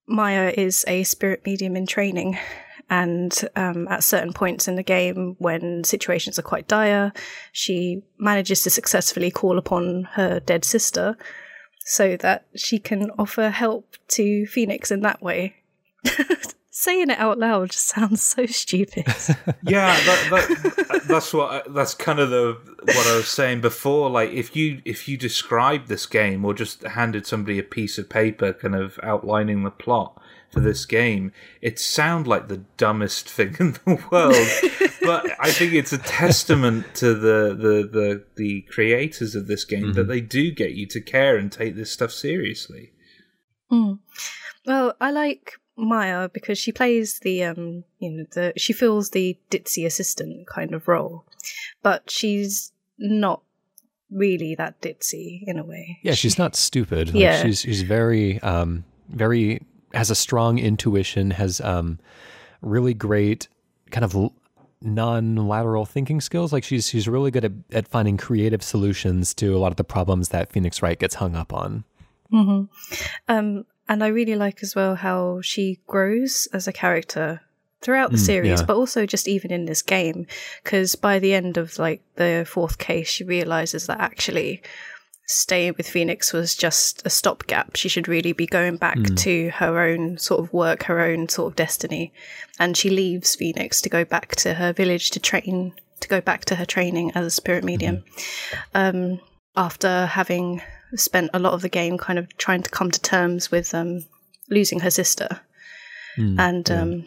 Maya is a spirit medium in training, and um, at certain points in the game, when situations are quite dire, she manages to successfully call upon her dead sister so that she can offer help to Phoenix in that way. Saying it out loud just sounds so stupid. yeah, that, that, that's what that's kind of the what I was saying before. Like, if you if you describe this game or just handed somebody a piece of paper, kind of outlining the plot, for this game, it sounds like the dumbest thing in the world. but I think it's a testament to the the the, the creators of this game mm-hmm. that they do get you to care and take this stuff seriously. Mm. Well, I like Maya because she plays the um you know the she fills the ditzy assistant kind of role, but she's not really that ditzy in a way. Yeah, she's not stupid. Like, yeah, she's she's very um very has a strong intuition, has um, really great kind of non-lateral thinking skills. Like she's she's really good at, at finding creative solutions to a lot of the problems that Phoenix Wright gets hung up on. Mm-hmm. Um, and I really like as well how she grows as a character throughout the mm, series, yeah. but also just even in this game. Because by the end of like the fourth case, she realizes that actually staying with Phoenix was just a stopgap. She should really be going back mm. to her own sort of work, her own sort of destiny. And she leaves Phoenix to go back to her village to train, to go back to her training as a spirit medium. Mm. Um, after having spent a lot of the game kind of trying to come to terms with um, losing her sister. Mm, and yeah. Um,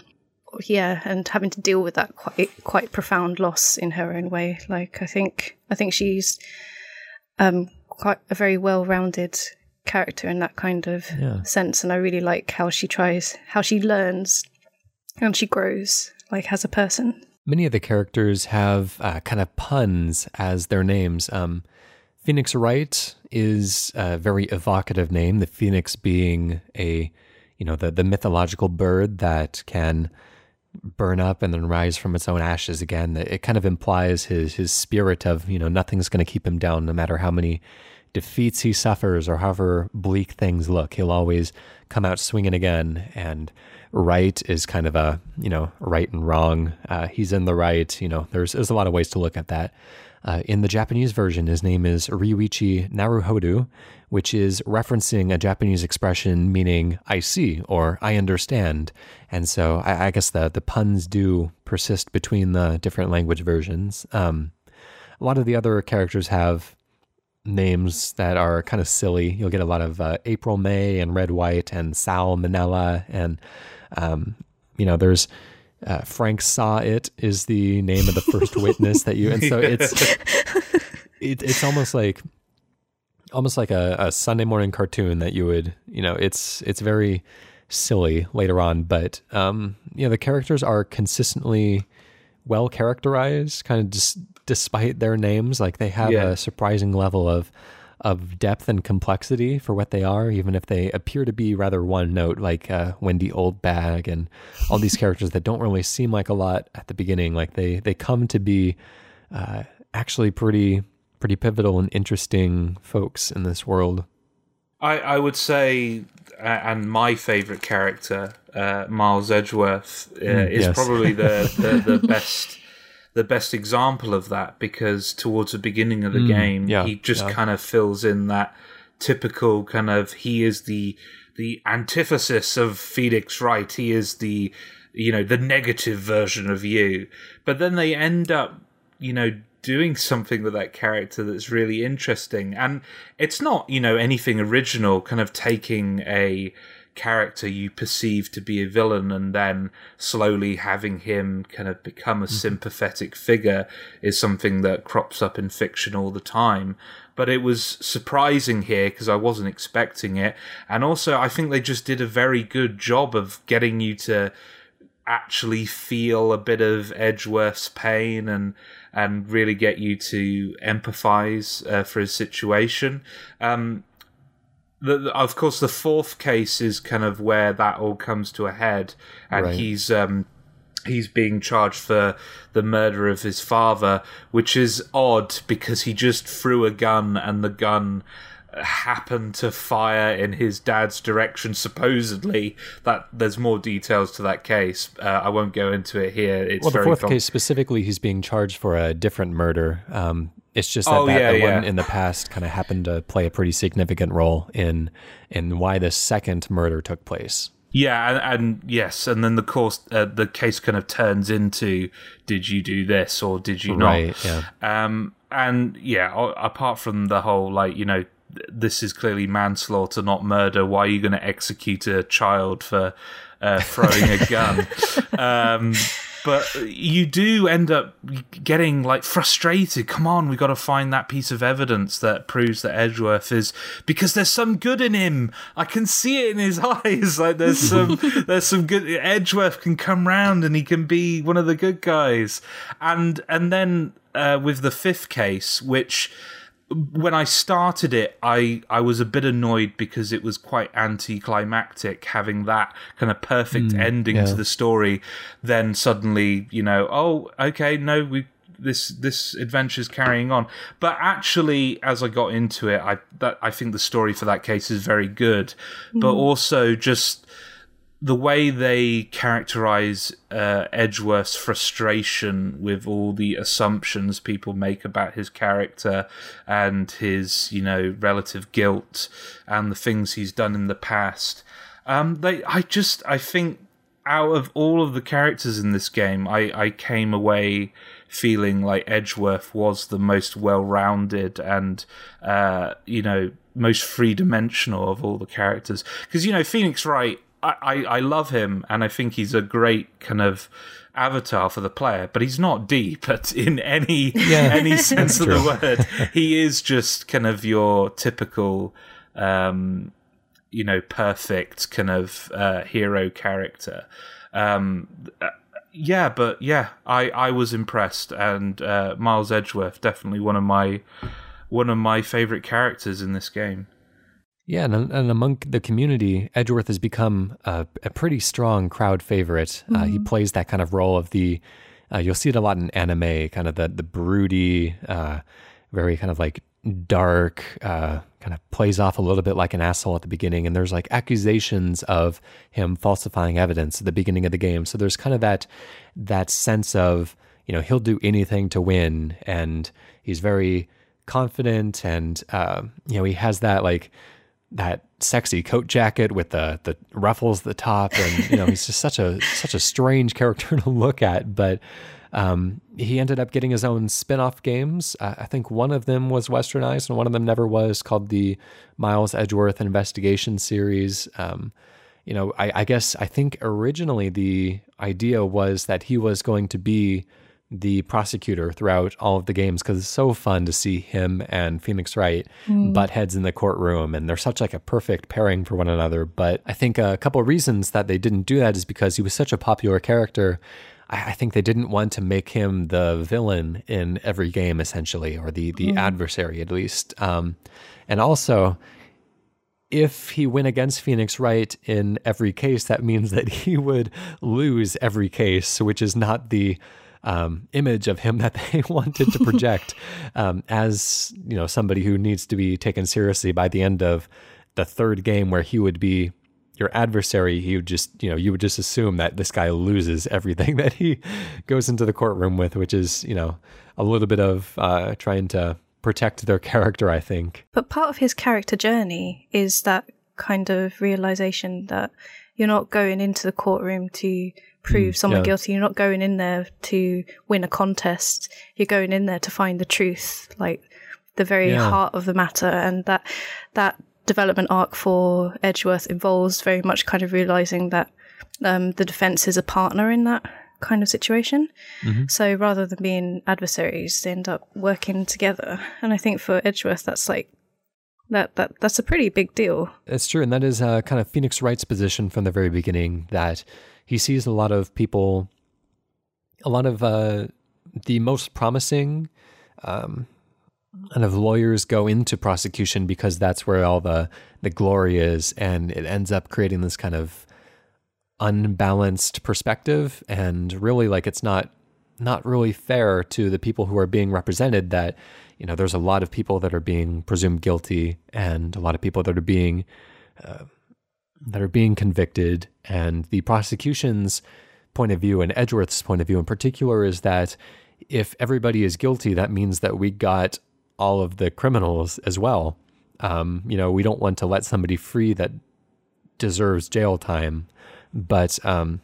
yeah, and having to deal with that quite quite profound loss in her own way. Like I think I think she's um, quite a very well-rounded character in that kind of yeah. sense, and I really like how she tries, how she learns, and she grows like as a person. Many of the characters have uh, kind of puns as their names. Um, Phoenix Wright is a very evocative name. The phoenix being a, you know, the the mythological bird that can burn up and then rise from its own ashes again. It kind of implies his his spirit of you know nothing's going to keep him down, no matter how many defeats he suffers or however bleak things look. He'll always come out swinging again. And right is kind of a you know right and wrong. Uh, he's in the right. You know, there's there's a lot of ways to look at that. Uh, in the Japanese version, his name is Ryuichi Naruhodo, which is referencing a Japanese expression meaning "I see" or "I understand." And so, I, I guess the the puns do persist between the different language versions. Um, a lot of the other characters have names that are kind of silly. You'll get a lot of uh, April May and Red White and Sal Manella and um, you know there's uh, Frank Sawhit is the name of the first witness that you and so it's it, it's almost like almost like a, a Sunday morning cartoon that you would you know it's it's very silly later on but um you know the characters are consistently well characterized kind of just despite their names like they have Yeah. a surprising level of of depth and complexity for what they are, even if they appear to be rather one note, like uh, Wendy Oldbag and all these characters that don't really seem like a lot at the beginning. Like they they come to be uh, actually pretty pretty pivotal and interesting folks in this world. I, I would say, uh, and my favourite character, uh, Miles Edgeworth, uh, is yes. probably the, the, the best the best example of that because towards the beginning of the mm, game, yeah, he just yeah. kind of fills in that typical kind of he is the the antithesis of Felix Wright. He is the you know the negative version of you. But then they end up you know doing something with that character that's really interesting and it's not you know anything original kind of taking a character you perceive to be a villain and then slowly having him kind of become a sympathetic figure is something that crops up in fiction all the time. But it was surprising here because I wasn't expecting it. And also I think they just did a very good job of getting you to actually feel a bit of Edgeworth's pain and and really get you to empathize uh, for his situation. Um, the, the- of course, the fourth case is kind of where that all comes to a head, and Right. he's um, he's being charged for the murder of his father, which is odd because he just threw a gun and the gun happened to fire in his dad's direction supposedly that there's more details to that case uh, i won't go into it here it's Well, the very fourth com- case specifically, he's being charged for a different murder. Um, it's just that, Oh, that yeah, the one in the past kind of happened to play a pretty significant role in in why the second murder took place. Yeah, and, and yes, and then the course, uh, the case kind of turns into: Did you do this or did you not? Yeah. Um, and yeah, apart from the whole like you know, this is clearly manslaughter, not murder. Why are you going to execute a child for uh, throwing a gun? Um, but you do end up getting like frustrated. Come on, we got to find that piece of evidence that proves that Edgeworth is because there's some good in him. I can see it in his eyes. Like there's some there's some good. Edgeworth can come round and he can be one of the good guys. And and then uh, with the fifth case, which when I started it, I I was a bit annoyed because it was quite anticlimactic having that kind of perfect hmm, ending yeah. to the story. Then suddenly, you know, oh, okay, no, we this this adventure's carrying on. But actually, as I got into it, I that I think the story for that case is very good, but hmm. also just the way they characterize uh, Edgeworth's frustration with all the assumptions people make about his character and his, you know, relative guilt and the things he's done in the past. Um, they, I just, I think, out of all of the characters in this game, I, I came away feeling like Edgeworth was the most well-rounded and, uh, you know, most three-dimensional of all the characters. Because you know, Phoenix Wright, I, I, love him, and I think he's a great kind of avatar for the player. But he's not deep at, in any any sense of the word. He is just kind of your typical. Um, you know, perfect kind of uh, hero character. Um, uh, yeah, but yeah, I, I was impressed, and uh, Miles Edgeworth definitely one of my one of my favorite characters in this game. Yeah, and, and among the community, Edgeworth has become a, a pretty strong crowd favorite. Uh, he plays that kind of role of the. Uh, you'll see it a lot in anime, kind of the the broody, uh, very kind of like dark, uh, kind of plays off a little bit like an asshole at the beginning. And there's like accusations of him falsifying evidence at the beginning of the game. So there's kind of that that sense of you know, he'll do anything to win, and he's very confident, and uh, you know, he has that like that sexy coat jacket with the the ruffles at the top, and you know, he's just such a such a strange character to look at, but. Um, he ended up getting his own spin-off games. Uh, I think one of them was westernized and one of them never was, called the Miles Edgeworth Investigation Series. Um, you know, I, I, guess I think originally the idea was that he was going to be the prosecutor throughout all of the games because it's so fun to see him and Phoenix Wright mm. butt heads in the courtroom, and they're such like a perfect pairing for one another. But I think a couple of reasons that they didn't do that is because he was such a popular character. I, I think they didn't want to make him the villain in every game, essentially, or the the mm. adversary at least. Um, and also, if he went against Phoenix Wright in every case, that means that he would lose every case, which is not the um, image of him that they wanted to project um, as you know somebody who needs to be taken seriously by the end of the third game, where he would be your adversary. He would just you know you would just assume that this guy loses everything that he goes into the courtroom with, which is you know a little bit of uh, trying to protect their character, I think. But part of his character journey is that kind of realization that you're not going into the courtroom to prove mm, someone yeah. guilty. You're not going in there to win a contest. You're going in there to find the truth, like the very yeah. heart of the matter. And that that development arc for Edgeworth involves very much kind of realizing that um, the defense is a partner in that kind of situation. Mm-hmm. So rather than being adversaries, they end up working together. And I think for Edgeworth, that's like that that that's a pretty big deal. It's true, and that is uh, kind of Phoenix Wright's position from the very beginning that he sees a lot of people, a lot of uh, the most promising. Um, kind of lawyers go into prosecution because that's where all the the glory is and it ends up creating this kind of unbalanced perspective and really like it's not not really fair to the people who are being represented that you know there's a lot of people that are being presumed guilty and a lot of people that are being uh, that are being convicted. And the prosecution's point of view and Edgeworth's point of view in particular is that if everybody is guilty that means that we got all of the criminals as well. Um, you know we don't want to let somebody free that deserves jail time. But, um,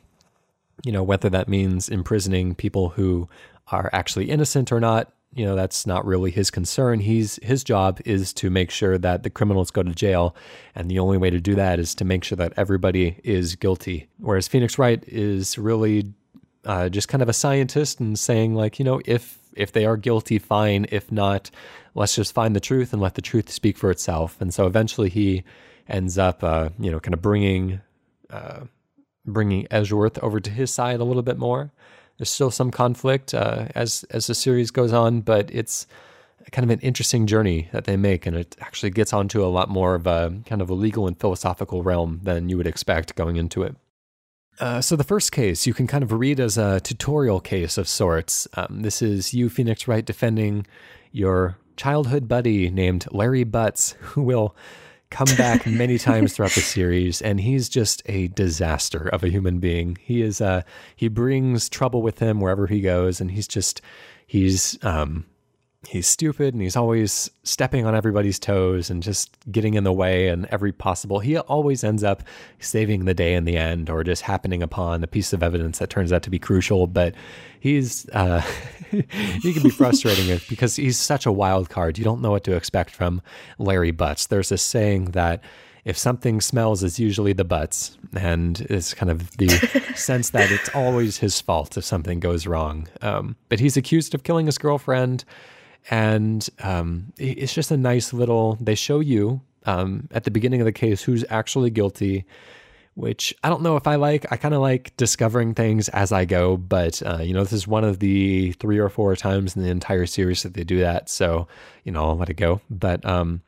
you know, whether that means imprisoning people who are actually innocent or not, you know, that's not really his concern. He's his job is to make sure that the criminals go to jail, and the only way to do that is to make sure that everybody is guilty. Whereas Phoenix Wright is really uh, just kind of a scientist and saying like, you know, if if they are guilty, fine. If not, let's just find the truth and let the truth speak for itself. And so eventually he ends up, uh, you know, kind of bringing. Uh, bringing Edgeworth over to his side a little bit more. There's still some conflict uh, as as the series goes on, but it's kind of an interesting journey that they make, and it actually gets onto a lot more of a kind of a legal and philosophical realm than you would expect going into it. Uh, so the first case you can kind of read as a tutorial case of sorts. Um, this is you, Phoenix Wright, defending your childhood buddy named Larry Butz, who will come back many times throughout the series, and he's just a disaster of a human being. He is uh he brings trouble with him wherever he goes, and he's just he's um he's stupid and he's always stepping on everybody's toes and just getting in the way and every possible he always ends up saving the day in the end or just happening upon a piece of evidence that turns out to be crucial but he's uh, he can be frustrating because he's such a wild card you don't know what to expect from larry Butz there's this saying that if something smells, it's usually the Butz. And it's kind of the sense that it's always his fault if something goes wrong. Um, but he's accused of killing his girlfriend and um, it's just a nice little. They show you um, at the beginning of the case who's actually guilty, which I don't know if I like. I kind of like discovering things as I go, but uh, you know, this is one of the three or four times in the entire series that they do that. So you know, I'll let it go. But um,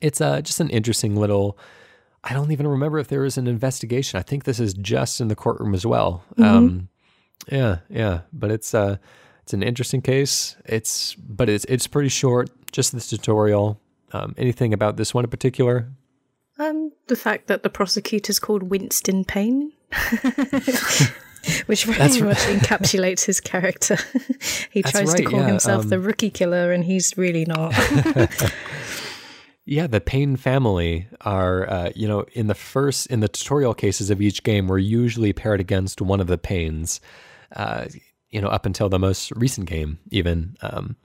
it's uh, just an interesting little. I don't even remember if there was an investigation. I think this is just in the courtroom as well. Mm-hmm. Um, yeah, yeah, but it's uh, it's an interesting case. It's but it's it's pretty short. Just this tutorial. Um, anything about this one in particular? Um, the fact that the prosecutor's called Winston Payne. Which very That's much right. encapsulates his character. he That's tries right, to call yeah, himself um, the rookie killer, and he's really not. yeah, the Payne family are, uh, you know, in the first, in the tutorial cases of each game, we're usually paired against one of the Paynes, uh, you know, up until the most recent game, even. Um,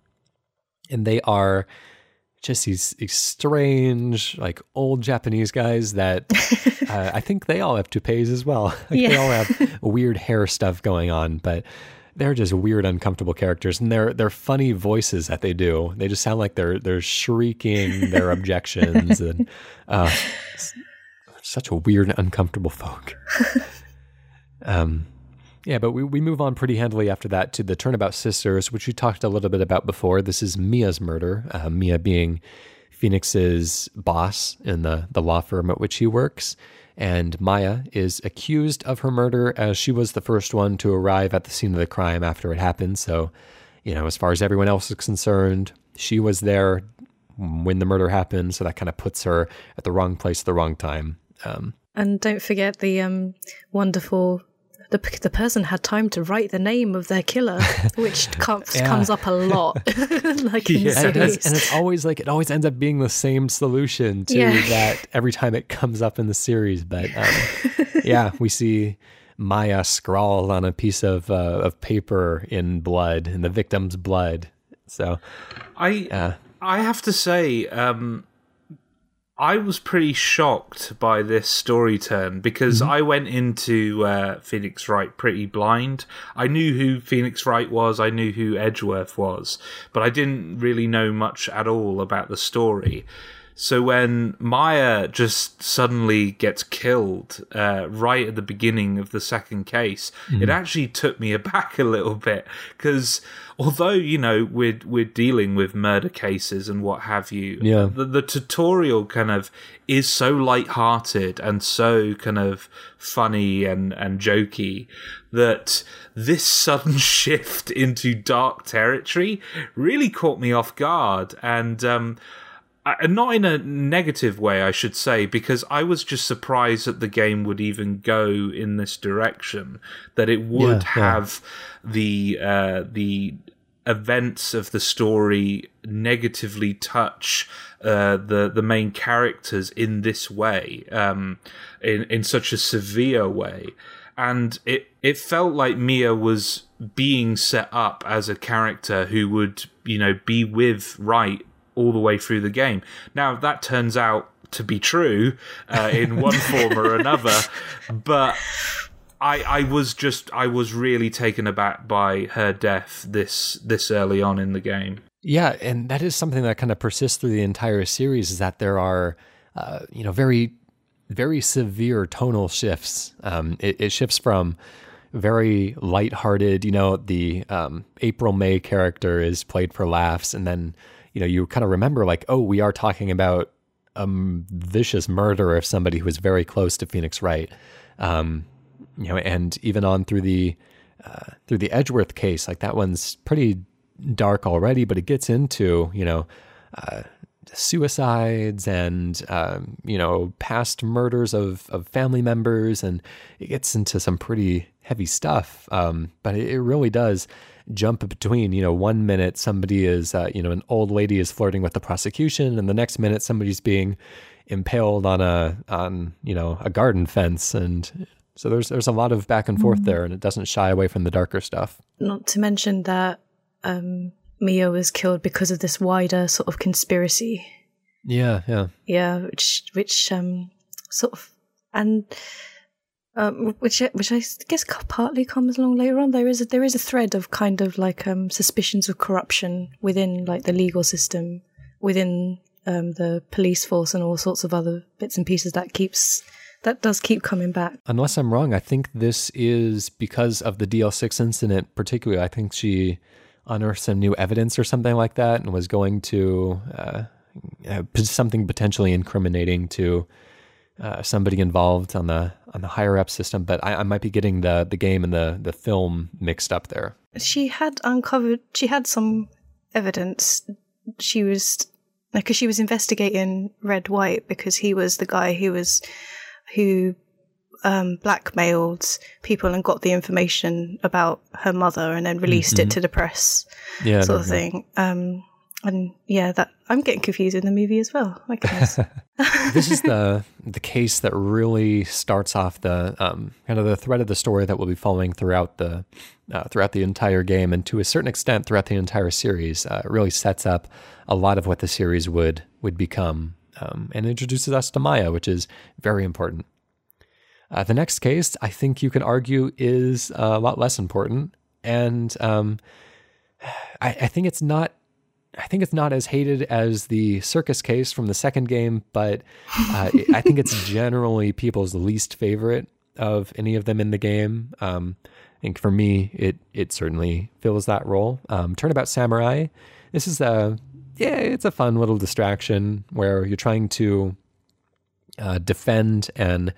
and they are just these, these strange, like old Japanese guys that uh, I think they all have toupees as well. Like yeah. They all have weird hair stuff going on, but they're just weird, uncomfortable characters, and they're they're funny voices that they do. They just sound like they're they're shrieking their objections, and uh, such a weird, uncomfortable folk. um, yeah, but we, we move on pretty handily after that to the Turnabout Sisters, which we talked a little bit about before. This is Mia's murder, uh, Mia being Phoenix's boss in the, the law firm at which he works. And Maya is accused of her murder as she was the first one to arrive at the scene of the crime after it happened. So, you know, as far as everyone else is concerned, she was there when the murder happened. So that kind of puts her at the wrong place at the wrong time. Um, and don't forget the um, wonderful the the person had time to write the name of their killer, which comes yeah. comes up a lot, like in yeah. and, it's, and it's always like it always ends up being the same solution to yeah. that every time it comes up in the series. But um, yeah, we see Maya scrawled on a piece of uh, of paper in blood, in the victim's blood. So, I uh, I have to say. Um, I was pretty shocked by this story turn because mm-hmm. I went into uh, Phoenix Wright pretty blind. I knew who Phoenix Wright was, I knew who Edgeworth was, but I didn't really know much at all about the story. So when Maya just suddenly gets killed uh, right at the beginning of the second case, mm. it actually took me aback a little bit because although you know we're we're dealing with murder cases and what have you, yeah, the, the tutorial kind of is so light-hearted and so kind of funny and and jokey that this sudden shift into dark territory really caught me off guard. And um uh, not in a negative way, I should say, because I was just surprised that the game would even go in this direction. That it would yeah, have yeah. the uh, the events of the story negatively touch uh, the the main characters in this way, um, in in such a severe way, and it it felt like Mia was being set up as a character who would you know be with Wright all the way through the game. Now that turns out to be true uh, in one form or another, but I I was just I was really taken aback by her death this this early on in the game. Yeah, and that is something that kind of persists through the entire series is that there are uh, you know very very severe tonal shifts. Um, it, it shifts from very light-hearted. You know, the um, April May character is played for laughs, and then you know, you kind of remember like, oh, we are talking about a vicious murder of somebody who was very close to Phoenix Wright. Um, you know, and even on through the uh, through the Edgeworth case, like that one's pretty dark already, but it gets into you know uh, suicides and um, you know past murders of of family members, and it gets into some pretty heavy stuff. Um, but it, it really does jump between, you know, one minute somebody is, uh, you know, an old lady is flirting with the prosecution, and the next minute somebody's being impaled on a on you know a garden fence, and so there's there's a lot of back and forth mm. there, and it doesn't shy away from the darker stuff. Not to mention that um, Mia was killed because of this wider sort of conspiracy. Yeah, yeah, yeah, which which um sort of and um, which which I guess partly comes along later on. There is a, there is a thread of kind of like um, suspicions of corruption within like the legal system, within um, the police force, and all sorts of other bits and pieces that keeps that does keep coming back. Unless I'm wrong, I think this is because of the DL6 incident, particularly. I think she unearthed some new evidence or something like that, and was going to uh, uh, something potentially incriminating to uh, somebody involved on the on the higher up system, but I, I, might be getting the the game and the the film mixed up there. She had uncovered. She had some evidence. She was because she was investigating Red White because he was the guy who was who um, blackmailed people and got the information about her mother and then released Mhm. it to the press, Yeah, sort no, of no. thing. Um, and yeah, that I'm getting confused in the movie as well. My goodness. this is the the case that really starts off the um, kind of the thread of the story that we'll be following throughout the uh, throughout the entire game, and to a certain extent throughout the entire series. Uh, it really sets up a lot of what the series would would become, um, and introduces us to Maya, which is very important. Uh, the next case, I think you can argue, is a lot less important, and um, I, I think it's not I think it's not as hated as the circus case from the second game, but uh, I think it's generally people's least favorite of any of them in the game. Um, I think for me, it it certainly fills that role. Um, Turnabout Samurai. This is a yeah, it's a fun little distraction where you're trying to uh, defend an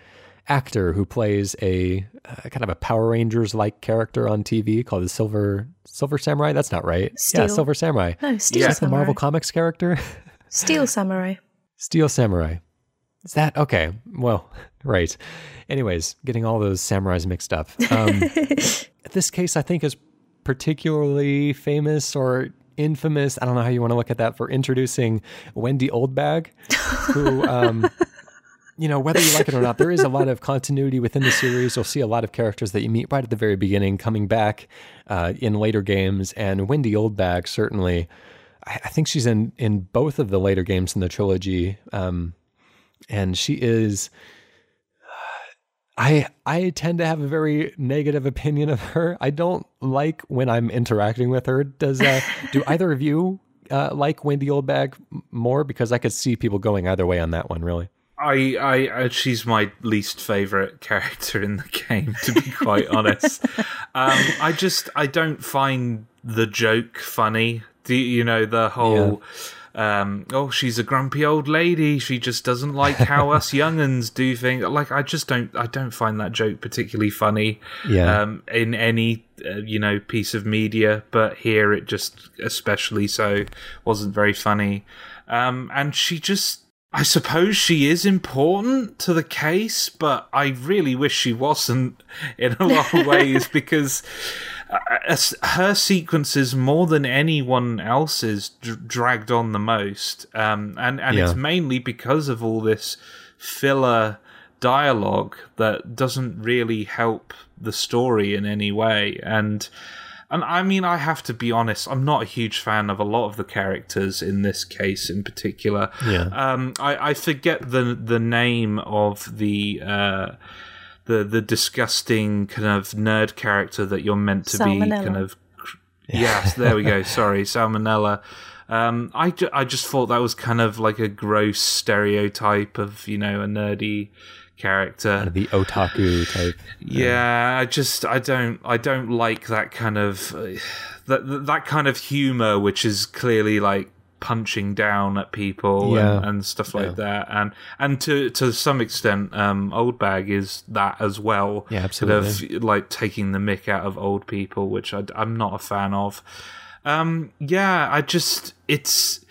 actor who plays a uh, kind of a Power Rangers like character on TV called the Silver Silver Samurai. That's not right. Yeah, Silver Samurai. no, Steel Yeah. The Marvel Comics character? Steel Samurai. Steel Samurai. Is that okay? Well, right. Anyways, getting all those samurais mixed up. Um, this case, I think, is particularly famous or infamous. I don't know how you want to look at that for introducing Wendy Oldbag, who, um, you know, whether you like it or not, there is a lot of continuity within the series. You'll see a lot of characters that you meet right at the very beginning coming back uh, in later games, and Wendy Oldbag certainly. I I think she's in in both of the later games in the trilogy, um, and she is. I I tend to have a very negative opinion of her. I don't like when I'm interacting with her. Does uh, do either of you uh, like Wendy Oldbag more? Because I could see people going either way on that one. Really. I, I, uh, she's my least favorite character in the game, to be quite honest. Um, I just, I don't find the joke funny. Do you, know the whole? Um, oh, she's a grumpy old lady. She just doesn't like how us younguns do things. Like, I just don't, I don't find that joke particularly funny. Yeah. Um, in any, uh, you know, piece of media, but here it just, especially so, wasn't very funny. Um, and she just, I suppose she is important to the case, but I really wish she wasn't in a lot of ways because uh, her sequences, more than anyone else's, dr- dragged on the most. Um, and and Yeah. it's mainly because of all this filler dialogue that doesn't really help the story in any way. And and I mean, I have to be honest. I'm not a huge fan of a lot of the characters in this case, in particular. Yeah. Um, I, I forget the the name of the uh, the the disgusting kind of nerd character that you're meant to be Sal Manella. kind of. Yes, there we go. Sorry, Sal Manella. Um, I, ju- I just thought that was kind of like a gross stereotype of you know a nerdy character. the otaku type. Yeah, I just I don't I don't like that kind of uh, that that kind of humor, which is clearly like punching down at people Yeah. and, and stuff like that, and and to to some extent, um, Old Bag is that as well. Yeah, Sort of like taking the mick out of old people, which I, I'm not a fan of. Um, yeah, I just it's.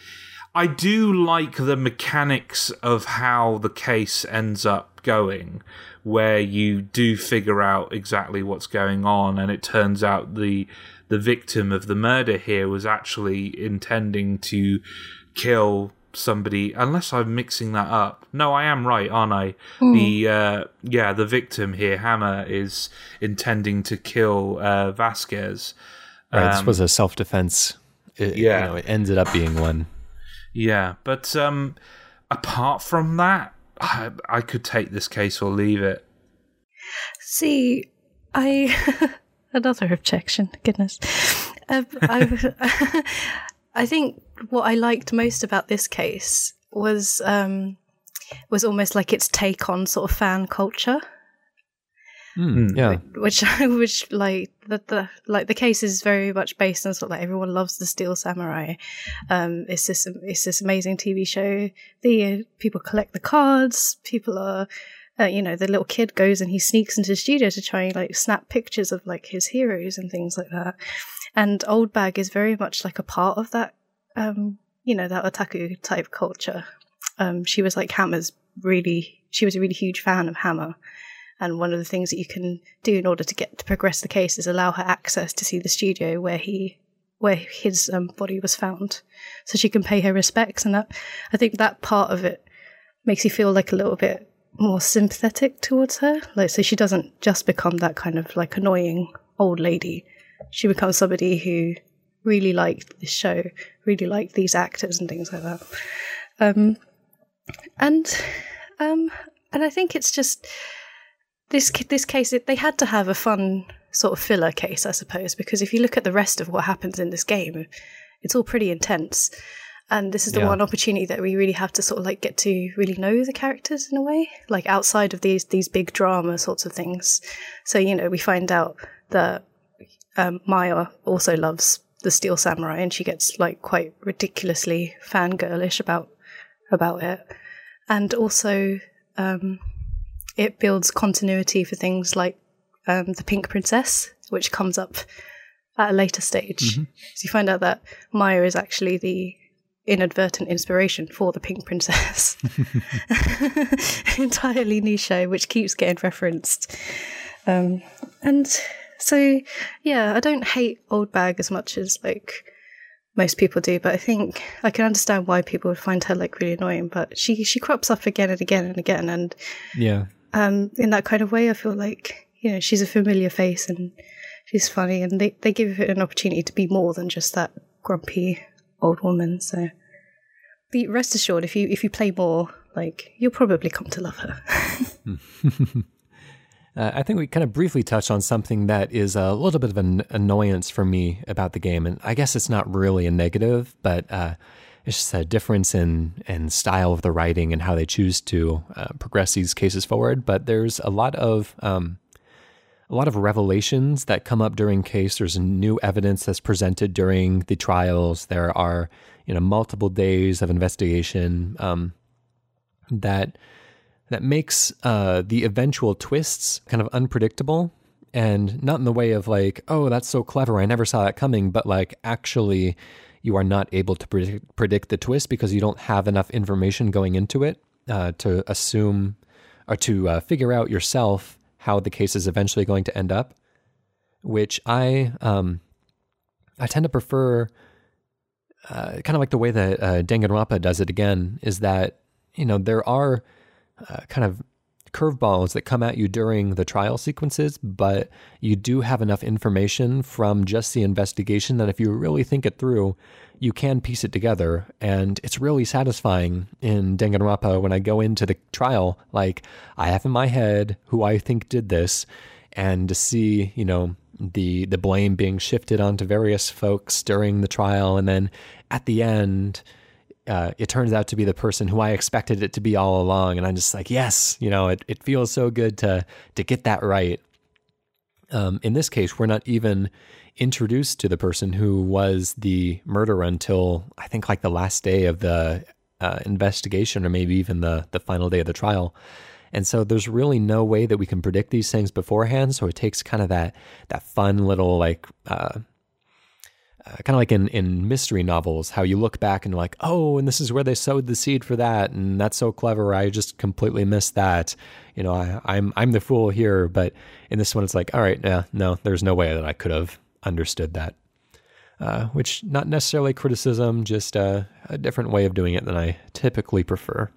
I do like the mechanics of how the case ends up going, where you do figure out exactly what's going on, and it turns out the the victim of the murder here was actually intending to kill somebody. Unless I'm mixing that up. No, I am right, aren't I? The uh, yeah, the victim here, Hammer, is intending to kill uh, Vasquez. Right, this Um, was a self defense. Yeah. yeah. You know, it ended up being one. Yeah, but um, apart from that, I, I could take this case or leave it. See, I another objection. Goodness, um, I, I think what I liked most about this case was um, was almost like its take on sort of fan culture, Mm, yeah. which which like the, the like the case is very much based on sort of like everyone loves the Steel Samurai. Um, it's this it's this amazing TV show. The uh, people collect the cards. People are uh, you know, the little kid goes and he sneaks into the studio to try and like snap pictures of like his heroes and things like that. And Old Bag is very much like a part of that, um, you know, that otaku type culture. Um, she was like Hammer's really, she was a really huge fan of Hammer. And one of the things that you can do in order to get to progress the case is allow her access to see the studio where he where his um, body was found, so she can pay her respects. And that I think that part of it makes you feel like a little bit more sympathetic towards her. Like so, she doesn't just become that kind of like annoying old lady. She becomes somebody who really liked the show, really liked these actors and things like that. Um, and um, and I think it's just this this case. They had to have a fun sort of filler case, I suppose, because if you look at the rest of what happens in this game, it's all pretty intense. And this is the yeah. one opportunity that we really have to sort of like get to really know the characters in a way, like outside of these these big drama sorts of things. So you know, we find out that um, Maya also loves the Steel Samurai, and she gets like quite ridiculously fangirlish about about it, and also um, it builds continuity for things like um, the Pink Princess, which comes up at a later stage. Mm-hmm. So you find out that Maya is actually the inadvertent inspiration for the Pink Princess. Entirely new show, which keeps getting referenced. Um, and so, yeah, I don't hate Old Bag as much as like most people do, but I think I can understand why people would find her like really annoying. But she she crops up again and again and again, and yeah, um, in that kind of way, I feel like you know she's a familiar face and she's funny, and they they give her an opportunity to be more than just that grumpy old woman. So, be rest assured, if you if you play more, like you'll probably come to love her. Uh, I think we kind of briefly touched on something that is a little bit of an annoyance for me about the game, and I guess it's not really a negative, but uh, it's just a difference in in style of the writing and how they choose to uh, progress these cases forward. But there's a lot of um, a lot of revelations that come up during case. There's new evidence that's presented during the trials. There are you know multiple days of investigation um, that that makes uh, the eventual twists kind of unpredictable and not in the way of like, oh, that's so clever, I never saw that coming, but like actually you are not able to predict, predict the twist because you don't have enough information going into it uh, to assume or to uh, figure out yourself how the case is eventually going to end up, which I um, I tend to prefer. Uh, kind of like the way that uh, Danganronpa does it again is that you know there are uh, kind of curveballs that come at you during the trial sequences, but you do have enough information from just the investigation that if you really think it through, you can piece it together. And it's really satisfying in Danganronpa when I go into the trial, like I have in my head who I think did this, and to see, you know, the the blame being shifted onto various folks during the trial, and then at the end, uh, it turns out to be the person who I expected it to be all along, and I'm just like, yes, you know, it, it feels so good to to get that right. Um, in this case, we're not even introduced to the person who was the murderer until I think like the last day of the uh, investigation, or maybe even the the final day of the trial. And so there's really no way that we can predict these things beforehand. So it takes kind of that that fun little like uh, uh, kind of like in, in mystery novels, how you look back and like, oh, and this is where they sowed the seed for that, and that's so clever. I just completely missed that. You know, I, I'm I'm the fool here. But in this one, it's like, all right, yeah, no, there's no way that I could have understood that. Uh, which not necessarily criticism, just a, a different way of doing it than I typically prefer.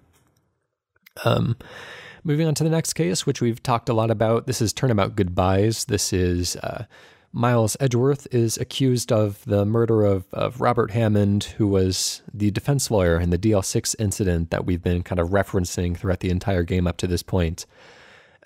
Um, moving on to the next case, which we've talked a lot about. This is Turnabout Goodbyes. This is uh, Miles Edgeworth is accused of the murder of, of Robert Hammond, who was the defense lawyer in the DL6 incident that we've been kind of referencing throughout the entire game up to this point.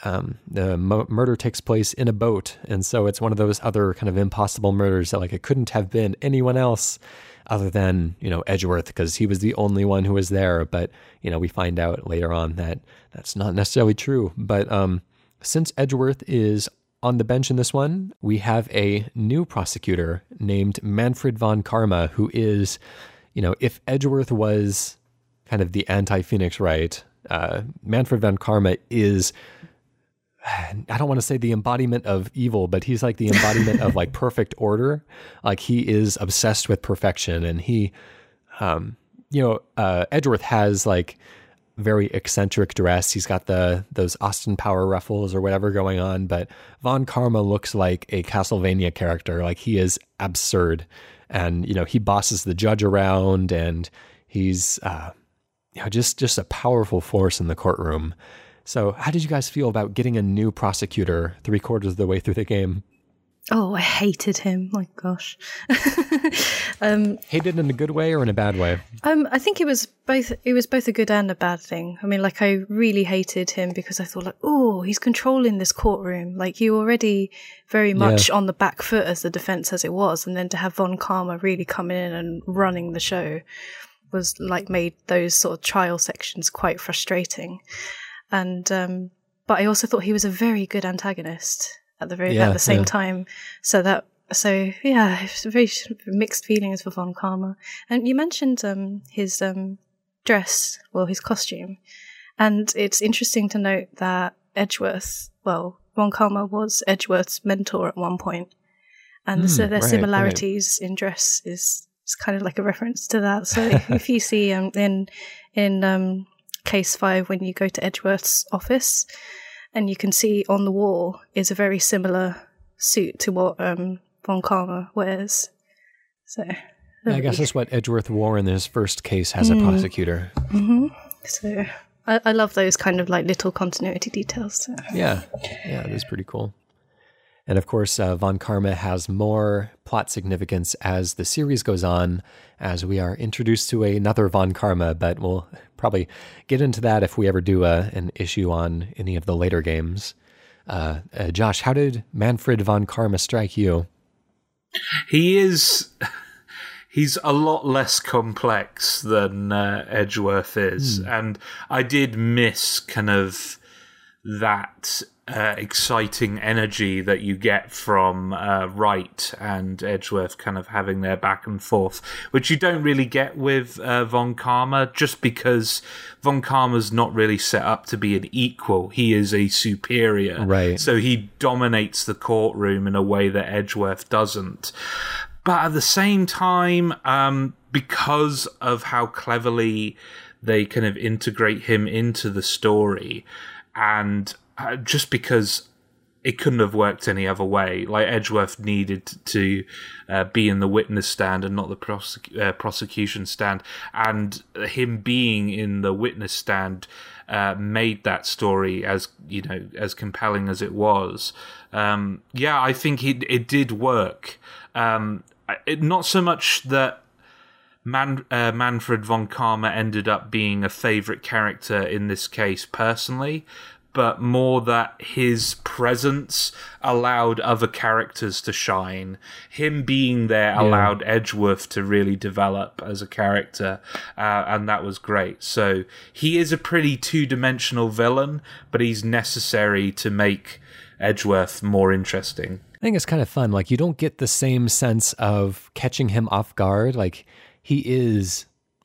Um, the mo- murder takes place in a boat, and so it's one of those other kind of impossible murders that like it couldn't have been anyone else other than you know Edgeworth because he was the only one who was there. But you know we find out later on that that's not necessarily true. But um, since Edgeworth is on the bench in this one, we have a new prosecutor named Manfred von Karma, who is, you know, if Edgeworth was kind of the anti Phoenix Wright, uh, Manfred von Karma is. I don't want to say the embodiment of evil, but he's like the embodiment of like perfect order. Like he is obsessed with perfection, and he, um, you know, uh, Edgeworth has like very eccentric dress. He's got the those Austin Power ruffles or whatever going on, but Von Karma looks like a Castlevania character. Like he is absurd, and you know he bosses the judge around, and he's uh, you know just just a powerful force in the courtroom. So, how did you guys feel about getting a new prosecutor three quarters of the way through the game? Oh, I hated him. My gosh. um, hated in a good way or in a bad way? Um, I think it was both. It was both a good and a bad thing. I mean, like I really hated him because I thought, like, oh, he's controlling this courtroom. Like you already very much yeah. on the back foot as the defense as it was, and then to have Von Karma really coming in and running the show was like made those sort of trial sections quite frustrating. And um, but I also thought he was a very good antagonist at the very yeah, at the same yeah. time. So that so yeah, it's very mixed feelings for Von Karma. And you mentioned um, his um, dress, well, his costume, and it's interesting to note that Edgeworth, well, Von Karma was Edgeworth's mentor at one point, and mm, so their right, similarities right. in dress is is kind of like a reference to that. So if you see um, in in um, case five when you go to Edgeworth's office, and you can see on the wall is a very similar suit to what um, Von Karma wears. So I guess that's what Edgeworth wore in his first case as a mm. prosecutor. Mm-hmm. So I, I, love those kind of like little continuity details. So. Yeah, yeah, it is pretty cool. And of course, uh, Von Karma has more plot significance as the series goes on, as we are introduced to another Von Karma, but we'll probably get into that if we ever do a, an issue on any of the later games. Uh, uh, Josh, how did Manfred Von Karma strike you? He is. He's a lot less complex than uh, Edgeworth is. Mm. And I did miss kind of that uh, exciting energy that you get from uh, Wright and Edgeworth kind of having their back and forth, which you don't really get with uh, Von Karma, just because Von Karma's not really set up to be an equal. He is a superior. Right. So he dominates the courtroom in a way that Edgeworth doesn't. But at the same time, um, because of how cleverly they kind of integrate him into the story, and uh, just because it couldn't have worked any other way. Like Edgeworth needed to uh, be in the witness stand and not the prosec- uh, prosecution stand, and him being in the witness stand uh, made that story as you know as compelling as it was. Um, yeah, I think it it did work. Um, it, not so much that. Man, uh, Manfred von Karma ended up being a favorite character in this case personally, but more that his presence allowed other characters to shine. Him being there yeah. allowed Edgeworth to really develop as a character, uh, and that was great. So he is a pretty two dimensional villain, but he's necessary to make Edgeworth more interesting. I think it's kind of fun. Like, you don't get the same sense of catching him off guard. Like, he is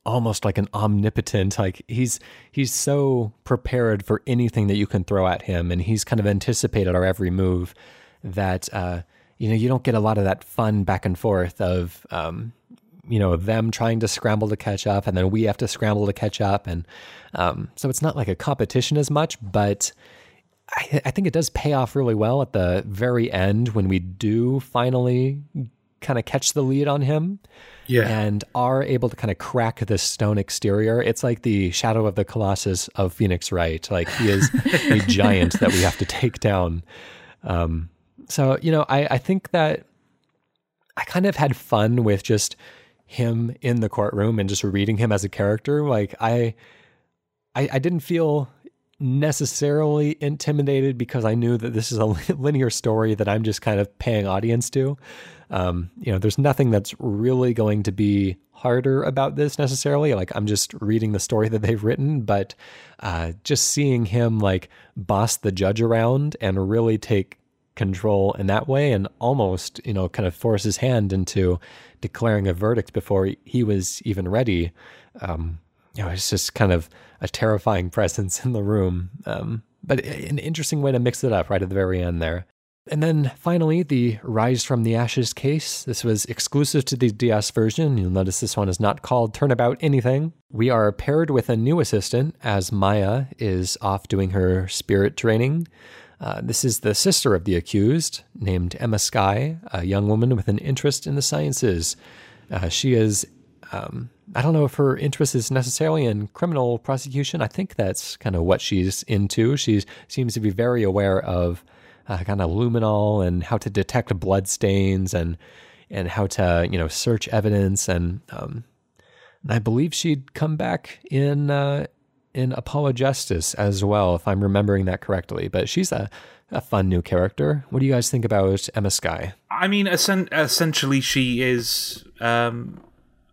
almost like an omnipotent like he's he's so prepared for anything that you can throw at him and he's kind of anticipated our every move that uh, you know you don't get a lot of that fun back and forth of um, you know them trying to scramble to catch up and then we have to scramble to catch up and um, so it's not like a competition as much but I, I think it does pay off really well at the very end when we do finally kind of catch the lead on him yeah. and are able to kind of crack this stone exterior. It's like the shadow of the Colossus of Phoenix Wright. Like he is a giant that we have to take down. Um, so, you know, I, I think that I kind of had fun with just him in the courtroom and just reading him as a character. Like I, I, I didn't feel necessarily intimidated because I knew that this is a linear story that I'm just kind of paying audience to. Um, you know, there's nothing that's really going to be harder about this necessarily. Like I'm just reading the story that they've written, but uh, just seeing him like boss the judge around and really take control in that way and almost, you know, kind of force his hand into declaring a verdict before he was even ready. Um, you know, it's just kind of a terrifying presence in the room. Um, but an interesting way to mix it up right at the very end there. And then finally, the Rise from the Ashes case. This was exclusive to the DS version. You'll notice this one is not called Turnabout anything. We are paired with a new assistant as Maya is off doing her spirit training. Uh, this is the sister of the accused, named Ema Skye, a young woman with an interest in the sciences. Uh, she is, um, I don't know if her interest is necessarily in criminal prosecution. I think that's kind of what she's into. She seems to be very aware of uh, kind of luminol and how to detect blood stains and and how to you know search evidence and um, and I believe she'd come back in uh, in Apollo Justice as well, if I'm remembering that correctly. But she's a a fun new character. What do you guys think about Ema Skye? I mean, essentially, she is um,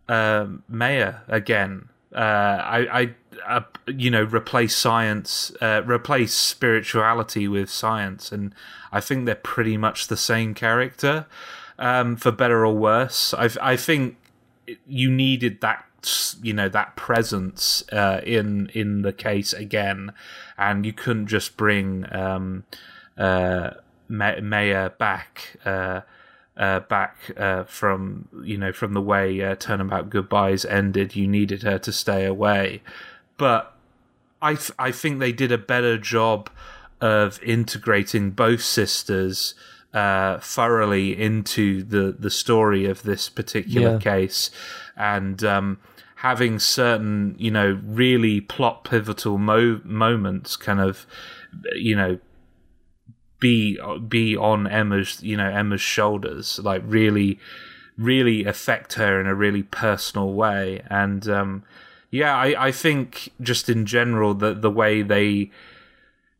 uh, Maya again. Uh, I, I uh, you know, replace science, uh, replace spirituality with science, and I think they're pretty much the same character, um, for better or worse. I, I think you needed that, you know, that presence uh, in in the case again, and you couldn't just bring um, uh, Maya back. Uh, back uh, from you know from the way uh, Turnabout Goodbyes ended. You needed her to stay away, but I th- I think they did a better job of integrating both sisters uh, thoroughly into the the story of this particular yeah. case, and um, having certain you know really plot pivotal mo- moments kind of you know be be on Ema's you know Ema's shoulders like really really affect her in a really personal way and um, yeah, I, I think just in general that the way they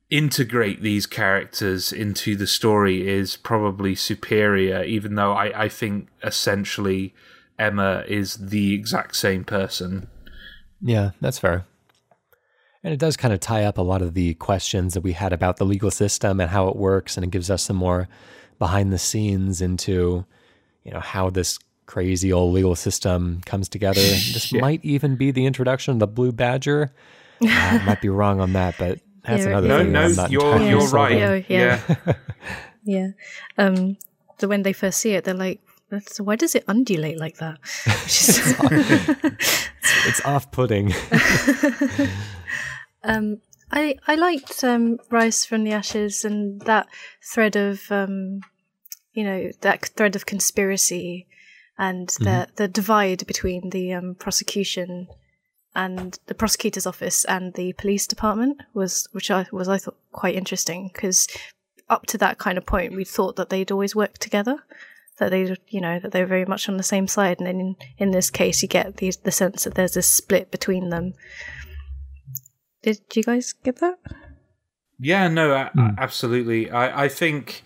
integrate these characters into the story is probably superior, even though I, I think essentially Ema is the exact same person. Yeah, that's fair. And it does kind of tie up a lot of the questions that we had about the legal system and how it works, and it gives us some more behind the scenes into, you know, how this crazy old legal system comes together. This yeah. might even be the introduction of the Blue Badger. Uh, I might be wrong on that, but that's yeah, another no, thing. No, no, you're you're right. Yeah, yeah, yeah. yeah. Um, so when they first see it, they're like, so why does it undulate like that? it's, it's off-putting. Um, I I liked um, Rise from the Ashes and that thread of um, you know that thread of conspiracy and the mm-hmm. the divide between the um, prosecution and the prosecutor's office and the police department was which I was I thought quite interesting because up to that kind of point we thought that they'd always work together that they you know that they're very much on the same side and then in, in this case you get the the sense that there's a split between them did you guys get that yeah no mm. absolutely I I think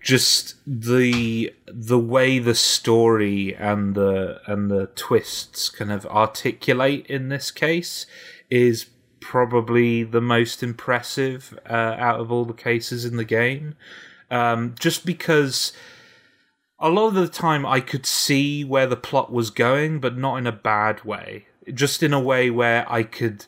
just the the way the story and the and the twists kind of articulate in this case is probably the most impressive uh, out of all the cases in the game. Um, just because a lot of the time I could see where the plot was going, but not in a bad way. Just in a way where I could.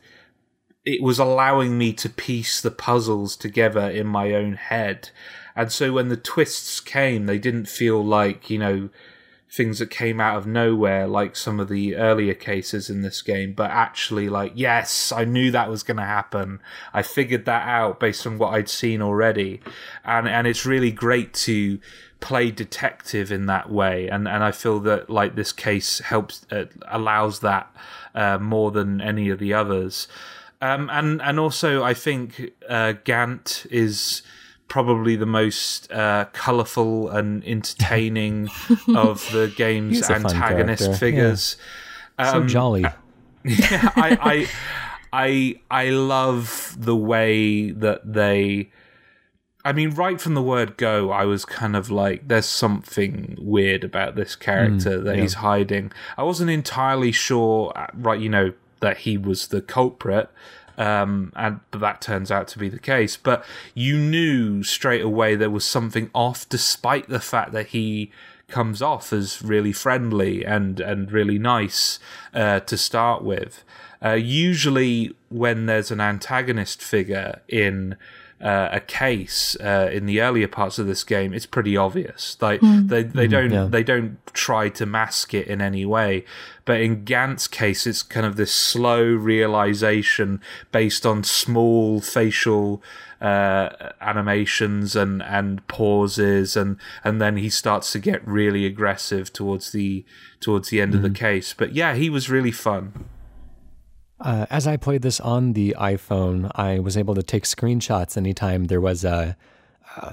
It was allowing me to piece the puzzles together in my own head and so when the twists came, they didn't feel like, you know, things that came out of nowhere like some of the earlier cases in this game, but actually like, yes, I knew that was going to happen. I figured that out based on what I'd seen already. And, and it's really great to play detective in that way. And, and I feel that like this case helps, uh, allows that, uh, more than any of the others. Um, and, and also I think, uh, Gant is, probably the most uh, colourful and entertaining of the game's antagonist figures. Yeah. Um, so jolly. yeah, I, I, I, I love the way that they. I mean, right from the word go, I was kind of like, there's something weird about this character mm, that yeah. he's hiding. I wasn't entirely sure, uh, right, you know, that he was the culprit um, and that turns out to be the case. But you knew straight away there was something off, despite the fact that he comes off as really friendly and and really nice uh, to start with. Uh, usually, when there's an antagonist figure in uh, a case uh, in the earlier parts of this game, it's pretty obvious. Like they they don't yeah. they don't try to mask it in any way. But in Gant's case, it's kind of this slow realization based on small facial uh, animations and and pauses, and and then he starts to get really aggressive towards the towards the end of the case. But yeah, he was really fun. Uh, as I played this on the iPhone, I was able to take screenshots anytime there was a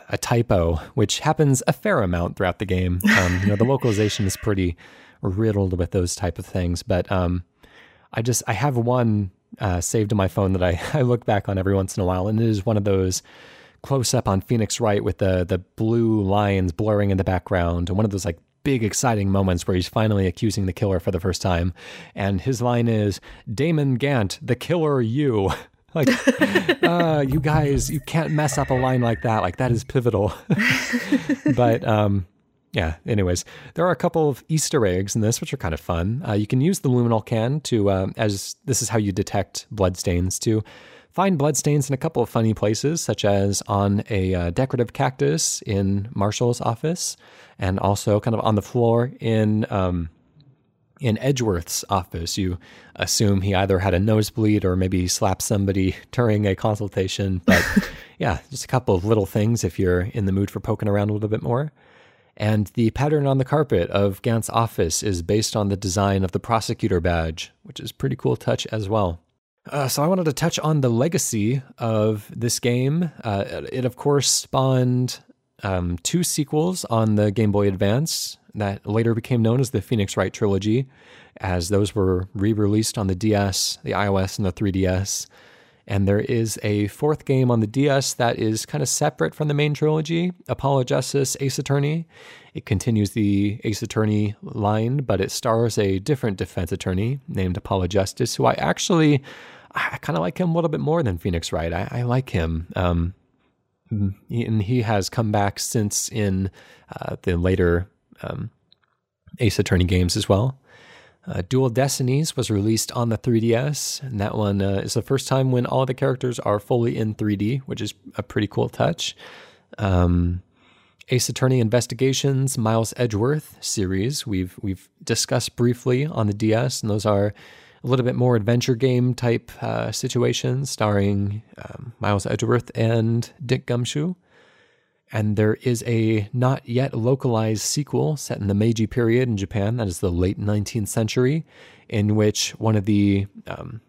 a typo, which happens a fair amount throughout the game. Um, you know, the localization is pretty riddled with those type of things, but um, I just I have one uh, saved to my phone that I, I look back on every once in a while, and it is one of those close up on Phoenix Wright with the the blue lines blurring in the background, and one of those like big exciting moments where he's finally accusing the killer for the first time, and his line is Damon Gant, the killer, you. like, uh, you guys, you can't mess up a line like that. Like that is pivotal. but um, yeah. Anyways, there are a couple of Easter eggs in this, which are kind of fun. Uh, you can use the luminol can to, uh, as this is how you detect bloodstains, to find bloodstains in a couple of funny places, such as on a uh, decorative cactus in Marshall's office, and also kind of on the floor in um, in Edgeworth's office. You assume he either had a nosebleed or maybe slapped somebody during a consultation. But yeah, just a couple of little things if you're in the mood for poking around a little bit more. And the pattern on the carpet of Gant's office is based on the design of the prosecutor badge, which is pretty cool touch as well. Uh, so I wanted to touch on the legacy of this game. Uh, it of course spawned um, two sequels on the Game Boy Advance that later became known as the Phoenix Wright trilogy, as those were re-released on the DS, the iOS, and the 3DS. And there is a fourth game on the DS that is kind of separate from the main trilogy Apollo Justice Ace Attorney. It continues the Ace Attorney line, but it stars a different defense attorney named Apollo Justice, who I actually. I kind of like him a little bit more than Phoenix Wright. I, I like him. Um, and he has come back since in uh, the later um, Ace Attorney games as well. Uh, Dual Destinies was released on the 3DS, and that one uh, is the first time when all the characters are fully in 3D, which is a pretty cool touch. Um, Ace Attorney Investigations, Miles Edgeworth series we've we've discussed briefly on the DS, and those are a little bit more adventure game type uh, situations, starring um, Miles Edgeworth and Dick Gumshoe. And there is a not yet localized sequel set in the Meiji period in Japan, that is the late 19th century, in which one of the, um,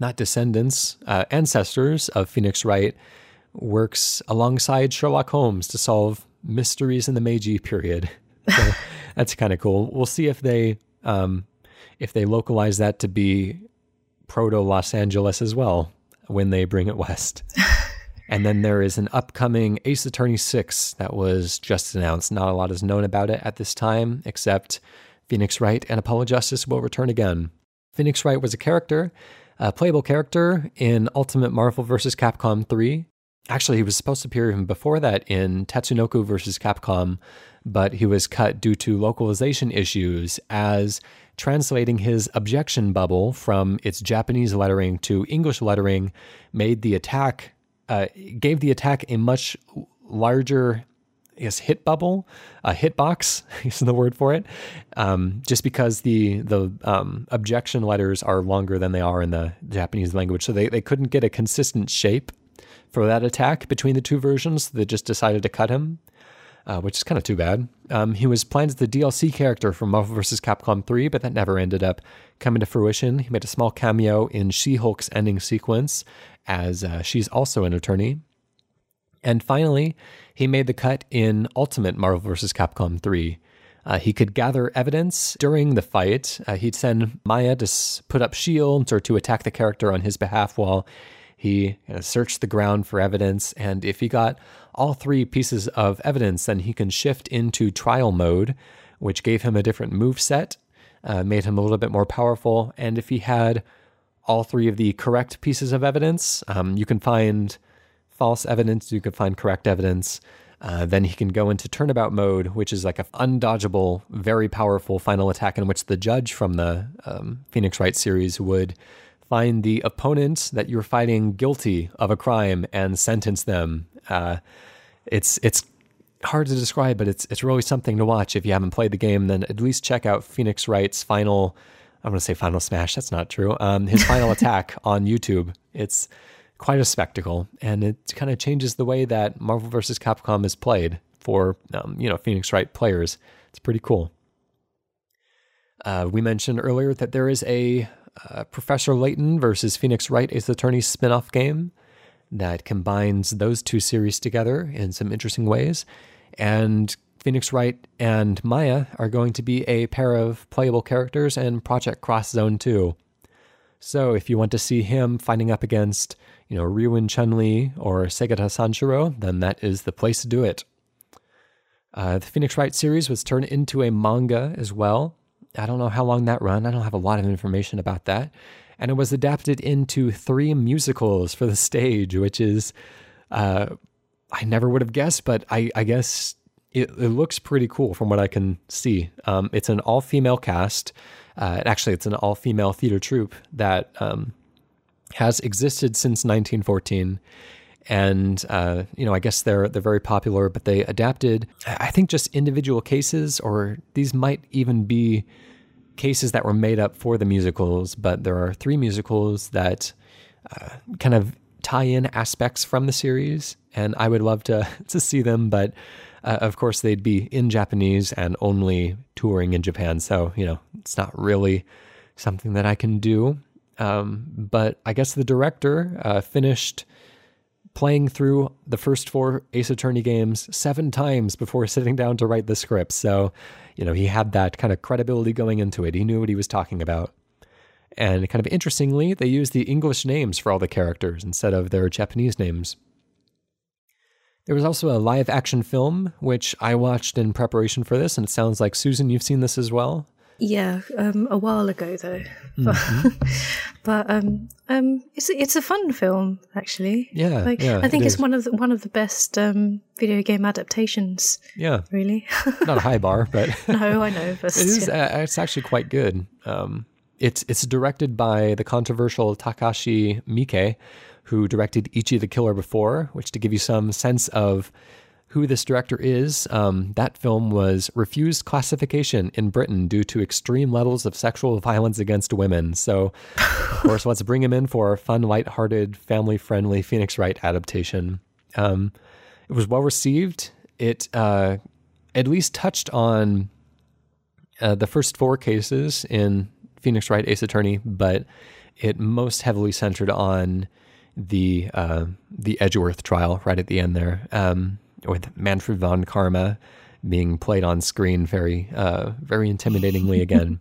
not descendants, uh, ancestors of Phoenix Wright works alongside Sherlock Holmes to solve mysteries in the Meiji period. So that's kind of cool. We'll see if they um, if they localize that to be proto Los Angeles as well when they bring it west. and then there is an upcoming Ace Attorney 6 that was just announced. Not a lot is known about it at this time, except Phoenix Wright and Apollo Justice will return again. Phoenix Wright was a character, a playable character in Ultimate Marvel vs. Capcom 3. Actually, he was supposed to appear even before that in Tatsunoko vs. Capcom, but he was cut due to localization issues as translating his objection bubble from its Japanese lettering to English lettering made the attack, uh, gave the attack a much larger, guess, hit bubble, a hitbox is the word for it, um, just because the the um, objection letters are longer than they are in the Japanese language, so they, they couldn't get a consistent shape for that attack between the two versions. They just decided to cut him uh, which is kind of too bad. Um, he was planned as the DLC character for Marvel vs. Capcom 3, but that never ended up coming to fruition. He made a small cameo in She Hulk's ending sequence, as uh, she's also an attorney. And finally, he made the cut in Ultimate Marvel vs. Capcom 3. Uh, he could gather evidence during the fight. Uh, he'd send Maya to put up shields or to attack the character on his behalf while he uh, searched the ground for evidence. And if he got all three pieces of evidence, then he can shift into trial mode, which gave him a different move set, uh, made him a little bit more powerful. And if he had all three of the correct pieces of evidence, um, you can find false evidence, you can find correct evidence. Uh, then he can go into turnabout mode, which is like an undodgeable, very powerful final attack in which the judge from the um, Phoenix Wright series would find the opponent that you're fighting guilty of a crime and sentence them. Uh, it's it's hard to describe, but it's it's really something to watch. If you haven't played the game, then at least check out Phoenix Wright's final. I'm going to say final smash. That's not true. Um, his final attack on YouTube. It's quite a spectacle, and it kind of changes the way that Marvel vs. Capcom is played for um, you know Phoenix Wright players. It's pretty cool. Uh, we mentioned earlier that there is a uh, Professor Layton versus Phoenix Wright Ace Attorney spin-off game that combines those two series together in some interesting ways. And Phoenix Wright and Maya are going to be a pair of playable characters in Project Cross Zone 2. So if you want to see him fighting up against, you know, Ryu and Chun-Li or Segata Sanshiro, then that is the place to do it. Uh, the Phoenix Wright series was turned into a manga as well. I don't know how long that run. I don't have a lot of information about that. And it was adapted into three musicals for the stage, which is, uh, I never would have guessed, but I, I guess it, it, looks pretty cool from what I can see. Um, it's an all female cast. Uh, actually, it's an all female theater troupe that um, has existed since 1914 and uh, you know I guess they're they're very popular, but they adapted I think just individual cases, or these might even be cases that were made up for the musicals. But there are three musicals that uh, kind of tie in aspects from the series, and I would love to to see them, but. Uh, of course, they'd be in Japanese and only touring in Japan. So, you know, it's not really something that I can do. Um, but I guess the director uh, finished playing through the first four Ace Attorney games seven times before sitting down to write the script. So, you know, he had that kind of credibility going into it. He knew what he was talking about. And kind of interestingly, they used the English names for all the characters instead of their Japanese names. There was also a live action film, which I watched in preparation for this, and it sounds like Susan, you've seen this as well. Yeah, um, a while ago though. Mm-hmm. But, um, um, it's it's a fun film actually. Yeah, like, yeah I think it it's is. one of the, one of the best um, video game adaptations. Yeah, really. not a high bar, but no, I know. But it is. Uh, it's actually quite good. Um, it's it's directed by the controversial Takashi Miike, who directed Ichi the Killer before, which to give you some sense of who this director is, um, that film was refused classification in Britain due to extreme levels of sexual violence against women. So, of course, let's bring him in for a fun, light-hearted, family-friendly Phoenix Wright adaptation. Um, it was well received. It uh, at least touched on uh, the first four cases in Phoenix Wright Ace Attorney, but it most heavily centered on the uh, the Edgeworth trial right at the end there. Um, with Manfred von Karma being played on screen very, uh, very intimidatingly again.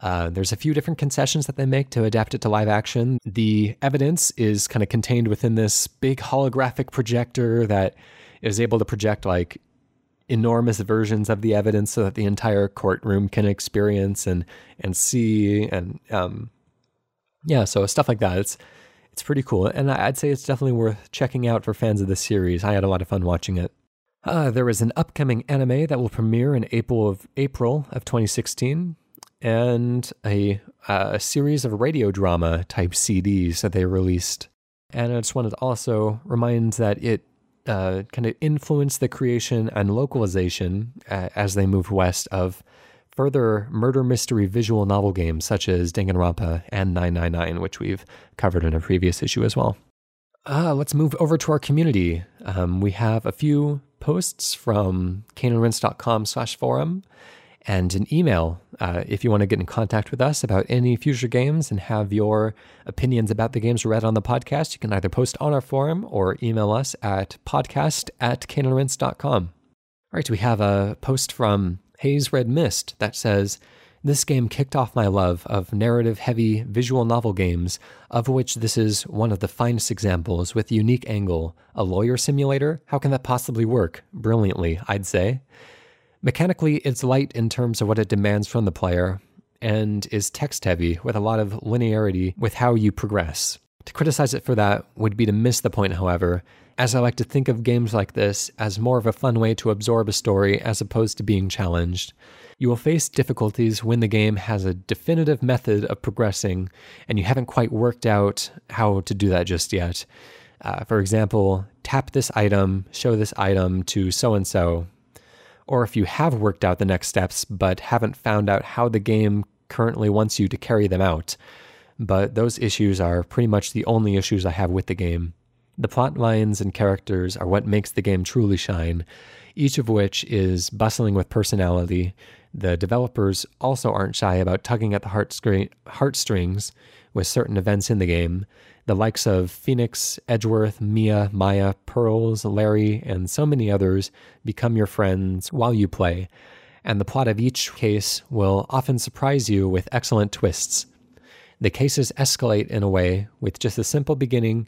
Uh, there's a few different concessions that they make to adapt it to live action. The evidence is kind of contained within this big holographic projector that is able to project like enormous versions of the evidence so that the entire courtroom can experience and and see and um, yeah, so stuff like that. It's it's pretty cool, and I'd say it's definitely worth checking out for fans of the series. I had a lot of fun watching it. Uh, there is an upcoming anime that will premiere in April of April of 2016, and a, a series of radio drama type CDs that they released. And I just wanted to also remind that it uh, kind of influenced the creation and localization uh, as they moved west of further murder mystery visual novel games such as Danganronpa and 999, which we've covered in a previous issue as well. Uh, let's move over to our community. Um, we have a few posts from caneandrinse.com slash forum and an email uh, if you want to get in contact with us about any future games and have your opinions about the games read on the podcast. You can either post on our forum or email us at podcast at caneandrinse.com. All right, we have a post from Haze Red Mist that says, This game kicked off my love of narrative heavy visual novel games, of which this is one of the finest examples with unique angle. A lawyer simulator? How can that possibly work? Brilliantly, I'd say. Mechanically, it's light in terms of what it demands from the player, and is text heavy with a lot of linearity with how you progress. To criticize it for that would be to miss the point, however, as I like to think of games like this as more of a fun way to absorb a story as opposed to being challenged. You will face difficulties when the game has a definitive method of progressing and you haven't quite worked out how to do that just yet. Uh, for example, tap this item, show this item to so and so. Or if you have worked out the next steps but haven't found out how the game currently wants you to carry them out. But those issues are pretty much the only issues I have with the game. The plot lines and characters are what makes the game truly shine, each of which is bustling with personality. The developers also aren't shy about tugging at the heartstrings with certain events in the game. The likes of Phoenix, Edgeworth, Mia, Maya, Pearls, Larry, and so many others become your friends while you play, and the plot of each case will often surprise you with excellent twists. The cases escalate in a way with just a simple beginning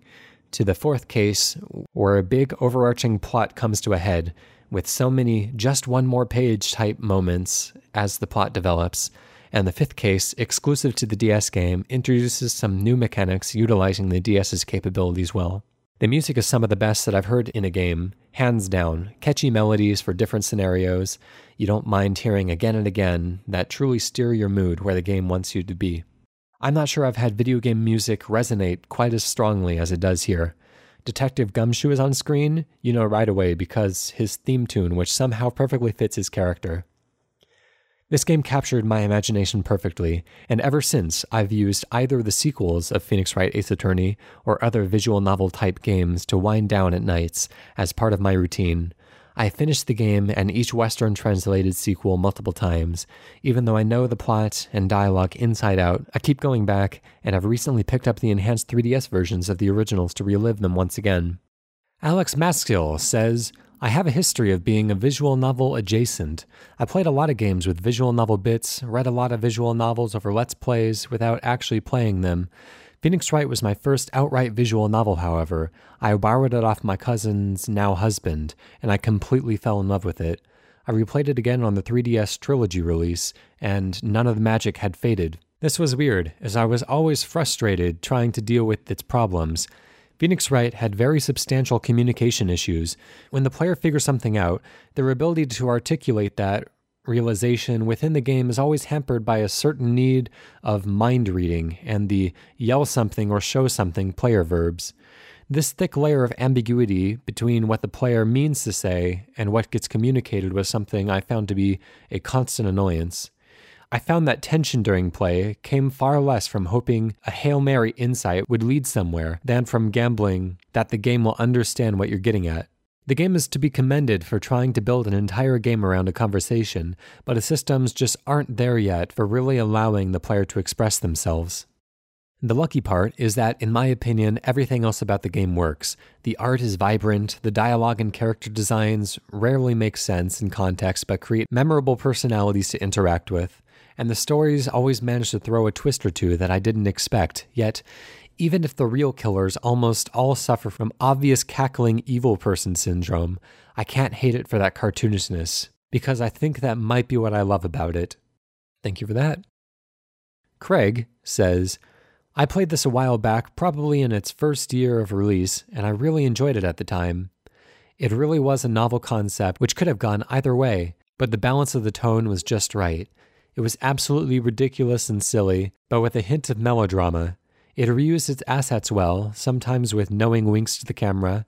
to the fourth case, where a big overarching plot comes to a head, with so many just one more page type moments as the plot develops. And the fifth case, exclusive to the DS game, introduces some new mechanics utilizing the DS's capabilities well. The music is some of the best that I've heard in a game, hands down. Catchy melodies for different scenarios you don't mind hearing again and again that truly steer your mood where the game wants you to be. I'm not sure I've had video game music resonate quite as strongly as it does here. Detective Gumshoe is on screen, you know right away because his theme tune, which somehow perfectly fits his character. This game captured my imagination perfectly, and ever since I've used either the sequels of Phoenix Wright Ace Attorney or other visual novel type games to wind down at nights as part of my routine, I finished the game and each Western translated sequel multiple times. Even though I know the plot and dialogue inside out, I keep going back and have recently picked up the enhanced 3DS versions of the originals to relive them once again. Alex Maskill says, I have a history of being a visual novel adjacent. I played a lot of games with visual novel bits, read a lot of visual novels over Let's Plays without actually playing them. Phoenix Wright was my first outright visual novel, however. I borrowed it off my cousin's now husband, and I completely fell in love with it. I replayed it again on the 3DS trilogy release, and none of the magic had faded. This was weird, as I was always frustrated trying to deal with its problems. Phoenix Wright had very substantial communication issues. When the player figures something out, their ability to articulate that realization within the game is always hampered by a certain need of mind reading and the yell something or show something player verbs. This thick layer of ambiguity between what the player means to say and what gets communicated was something I found to be a constant annoyance. I found that tension during play came far less from hoping a Hail Mary insight would lead somewhere than from gambling that the game will understand what you're getting at. The game is to be commended for trying to build an entire game around a conversation, but the systems just aren't there yet for really allowing the player to express themselves. The lucky part is that, in my opinion, everything else about the game works. The art is vibrant, the dialogue and character designs rarely make sense in context but create memorable personalities to interact with, and the stories always manage to throw a twist or two that I didn't expect, yet even if the real killers almost all suffer from obvious cackling evil person syndrome, I can't hate it for that cartoonishness, because I think that might be what I love about it. Thank you for that. Craig says, I played this a while back, probably in its first year of release, and I really enjoyed it at the time. It really was a novel concept which could have gone either way, but the balance of the tone was just right. It was absolutely ridiculous and silly, but with a hint of melodrama, it reused its assets well, sometimes with knowing winks to the camera,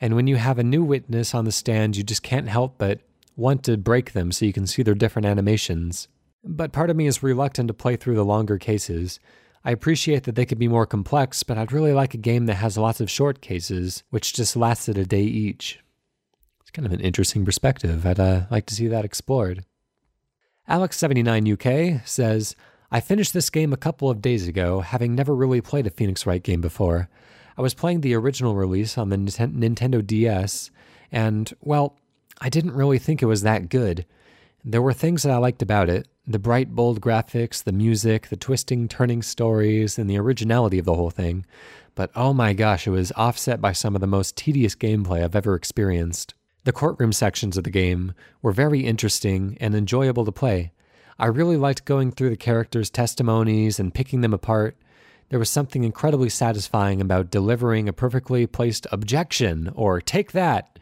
and when you have a new witness on the stand, you just can't help but want to break them so you can see their different animations. But part of me is reluctant to play through the longer cases. I appreciate that they could be more complex, but I'd really like a game that has lots of short cases, which just lasted a day each. It's kind of an interesting perspective. I'd uh, like to see that explored. Alex79UK says, I finished this game a couple of days ago, having never really played a Phoenix Wright game before. I was playing the original release on the Nintendo DS, and, well, I didn't really think it was that good. There were things that I liked about it the bright, bold graphics, the music, the twisting, turning stories, and the originality of the whole thing. But oh my gosh, it was offset by some of the most tedious gameplay I've ever experienced. The courtroom sections of the game were very interesting and enjoyable to play. I really liked going through the characters' testimonies and picking them apart. There was something incredibly satisfying about delivering a perfectly placed objection or take that,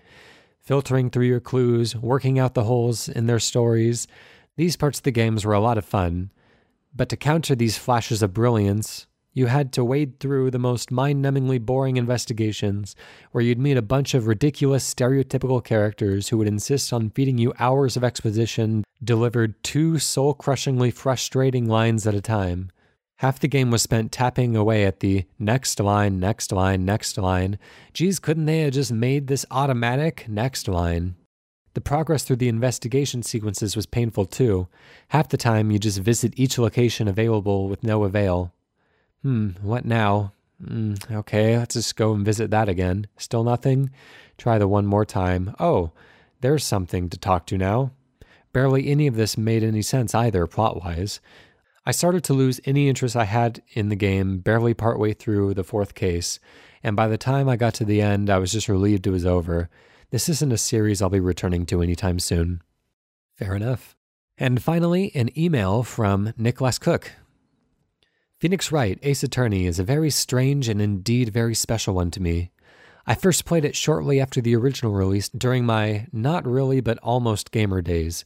filtering through your clues, working out the holes in their stories. These parts of the games were a lot of fun, but to counter these flashes of brilliance, you had to wade through the most mind numbingly boring investigations where you'd meet a bunch of ridiculous, stereotypical characters who would insist on feeding you hours of exposition delivered two soul crushingly frustrating lines at a time. Half the game was spent tapping away at the next line, next line, next line. Geez, couldn't they have just made this automatic? Next line. The progress through the investigation sequences was painful too. Half the time, you just visit each location available with no avail. Hmm, what now? Mm, okay, let's just go and visit that again. Still nothing? Try the one more time. Oh, there's something to talk to now. Barely any of this made any sense either, plot wise. I started to lose any interest I had in the game barely partway through the fourth case, and by the time I got to the end, I was just relieved it was over. This isn't a series I'll be returning to anytime soon. Fair enough. And finally, an email from Nicholas Cook, Phoenix Wright, Ace Attorney, is a very strange and indeed very special one to me. I first played it shortly after the original release during my not really but almost gamer days.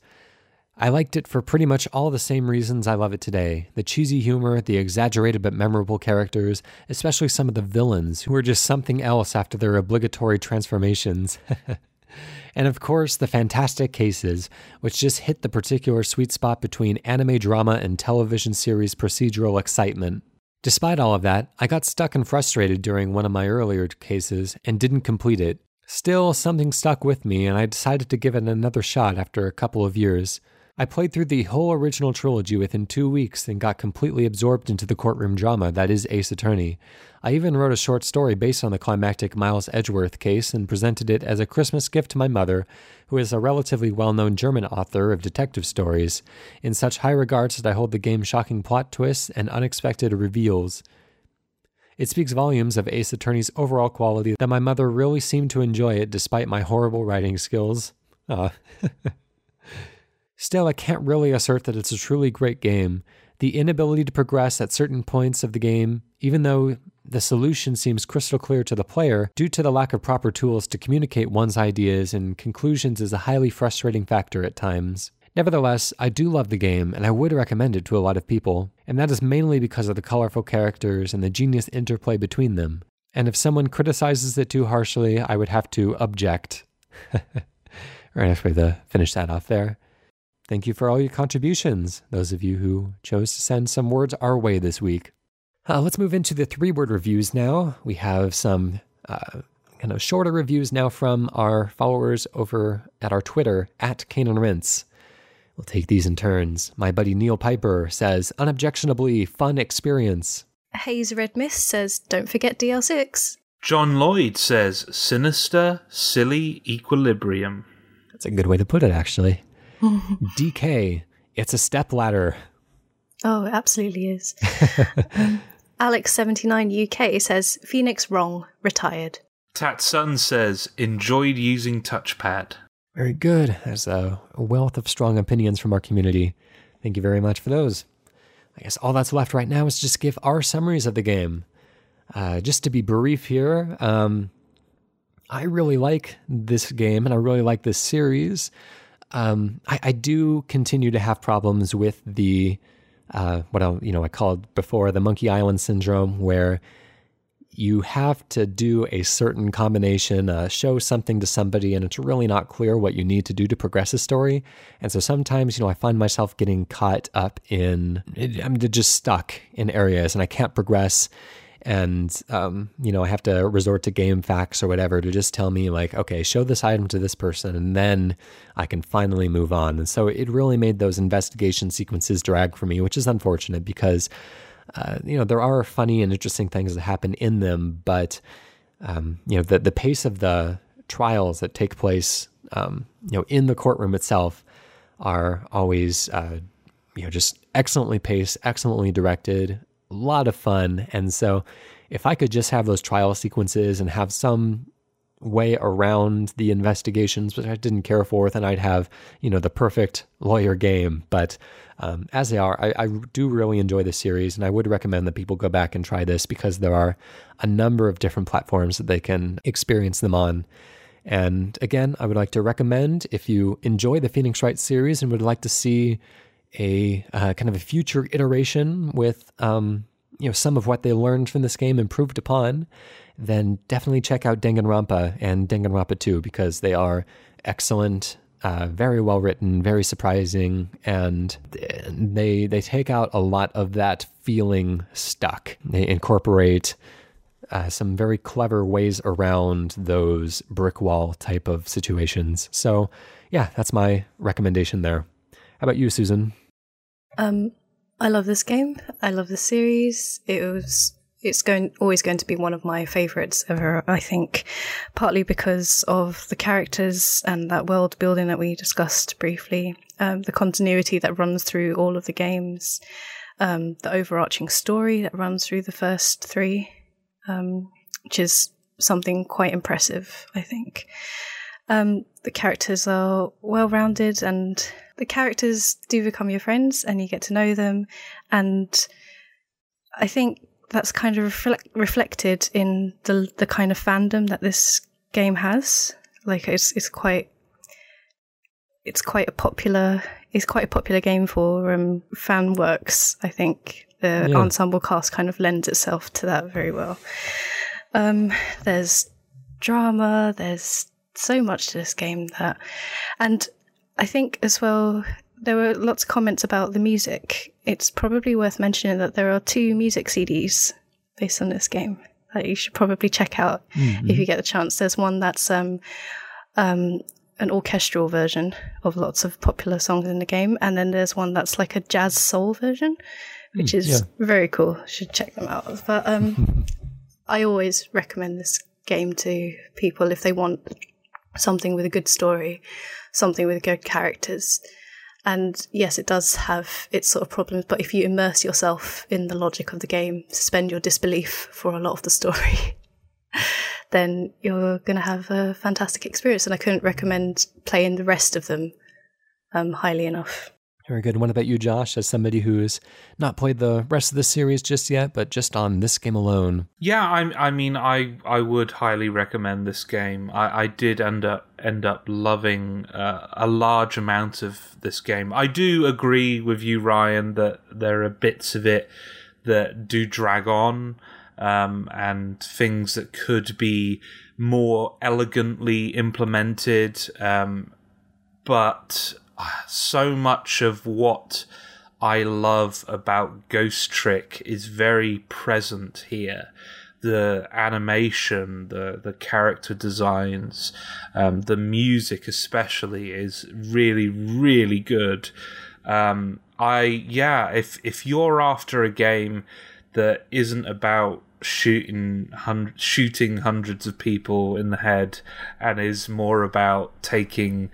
I liked it for pretty much all the same reasons I love it today the cheesy humor, the exaggerated but memorable characters, especially some of the villains who are just something else after their obligatory transformations. And of course, the fantastic cases, which just hit the particular sweet spot between anime drama and television series procedural excitement. Despite all of that, I got stuck and frustrated during one of my earlier cases and didn't complete it. Still, something stuck with me, and I decided to give it another shot after a couple of years. I played through the whole original trilogy within two weeks and got completely absorbed into the courtroom drama that is Ace Attorney. I even wrote a short story based on the climactic Miles Edgeworth case and presented it as a Christmas gift to my mother, who is a relatively well known German author of detective stories, in such high regards that I hold the game's shocking plot twists and unexpected reveals. It speaks volumes of Ace Attorney's overall quality that my mother really seemed to enjoy it despite my horrible writing skills. Ah. Still, I can't really assert that it's a truly great game. The inability to progress at certain points of the game, even though the solution seems crystal clear to the player, due to the lack of proper tools to communicate one's ideas and conclusions, is a highly frustrating factor at times. Nevertheless, I do love the game and I would recommend it to a lot of people, and that is mainly because of the colorful characters and the genius interplay between them. And if someone criticizes it too harshly, I would have to object. right after to uh, finish that off there. Thank you for all your contributions, those of you who chose to send some words our way this week. Uh, let's move into the three word reviews now. We have some uh, kind of shorter reviews now from our followers over at our Twitter, at Cane and Rinse. We'll take these in turns. My buddy Neil Piper says, unobjectionably fun experience. Haze Red Mist says, don't forget DL6. John Lloyd says, sinister, silly equilibrium. That's a good way to put it, actually. DK, it's a step ladder. Oh, it absolutely is. um, Alex79 UK says, Phoenix wrong, retired. Tatsun says, enjoyed using touchpad. Very good. There's a wealth of strong opinions from our community. Thank you very much for those. I guess all that's left right now is just give our summaries of the game. Uh, just to be brief here, um, I really like this game and I really like this series um, I, I, do continue to have problems with the uh, what I you know I called before the Monkey Island syndrome, where you have to do a certain combination, uh, show something to somebody, and it's really not clear what you need to do to progress a story. And so sometimes, you know, I find myself getting caught up in, I'm just stuck in areas and I can't progress and um, you know I have to resort to GameFAQs or whatever to just tell me like, okay, show this item to this person, and then I can finally move on. And so it really made those investigation sequences drag for me, which is unfortunate because uh, you know there are funny and interesting things that happen in them, but um, you know the the pace of the trials that take place, um, you know, in the courtroom itself are always. Uh, you know, just excellently paced, excellently directed, a lot of fun. And so if I could just have those trial sequences and have some way around the investigations, which I didn't care for, then I'd have, you know, the perfect lawyer game. But um, as they are, I, I, do really enjoy the series, and I would recommend that people go back and try this because there are a number of different platforms that they can experience them on. And again, I would like to recommend if you enjoy the Phoenix Wright series and would like to see a uh, kind of a future iteration with um, you know some of what they learned from this game improved upon, then definitely check out Danganronpa and Danganronpa 2 because they are excellent uh, very well written, very surprising, and they they take out a lot of that feeling stuck. They incorporate uh, some very clever ways around those brick wall type of situations. So, yeah, that's my recommendation there. How about you, Susan? Um, I love this game. I love the series. It was it's going always going to be one of my favorites ever i think partly because of the characters and that world building that we discussed briefly um, the continuity that runs through all of the games um, the overarching story that runs through the first three um, which is something quite impressive i think um, the characters are well rounded and the characters do become your friends and you get to know them and i think that's kind of reflect, reflected in the the kind of fandom that this game has. Like it's it's quite it's quite a popular it's quite a popular game for um, fan works. I think the yeah. ensemble cast kind of lends itself to that very well. Um, there's drama. There's so much to this game that, and I think as well there were lots of comments about the music. It's probably worth mentioning that there are two music CDs based on this game that you should probably check out mm-hmm. if you get the chance. There's one that's um, um, an orchestral version of lots of popular songs in the game, and then there's one that's like a jazz soul version, which mm, is yeah. very cool. Should check them out. But um, I always recommend this game to people if they want something with a good story, something with good characters and yes, it does have its sort of problems, but if you immerse yourself in the logic of the game, suspend your disbelief for a lot of the story, then you're going to have a fantastic experience. And I couldn't recommend playing the rest of them um, highly enough. Very good. What about you, Josh, as somebody who's not played the rest of the series just yet, but just on this game alone? Yeah, I, I mean, I, I would highly recommend this game. I, I did end up end up loving uh, a large amount of this game. I do agree with you, Ryan, that there are bits of it that do drag on, um, and things that could be more elegantly implemented. Um, but so much of what I love about Ghost Trick is very present here. The animation, the the character designs, um, the music especially is really really good. Um, I yeah, if if you're after a game that isn't about shooting hun- shooting hundreds of people in the head and is more about taking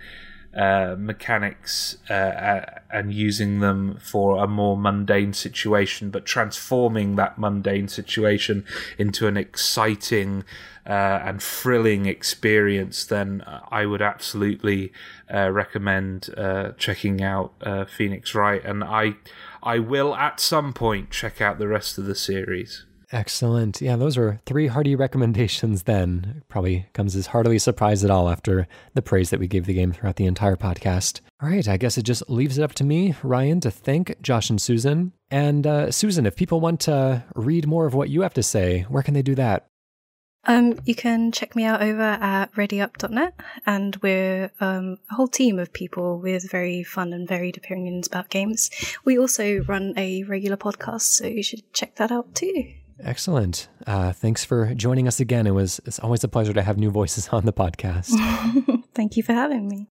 uh, mechanics uh, and using them for a more mundane situation, but transforming that mundane situation into an exciting uh, and thrilling experience, then I would absolutely uh, recommend uh, checking out Phoenix Wright, and I I will at some point check out the rest of the series. Excellent. Yeah, those are three hearty recommendations then. Probably comes as heartily surprised at all after the praise that we gave the game throughout the entire podcast. All right, I guess it just leaves it up to me, Ryan, to thank Josh and Susan. And uh, Susan, if people want to read more of what you have to say, where can they do that? Um, you can check me out over at readyup.net, and we're um, a whole team of people with very fun and varied opinions about games. We also run a regular podcast, so you should check that out too. Excellent. Uh, thanks for joining us again. It was it's always a pleasure to have new voices on the podcast. Thank you for having me.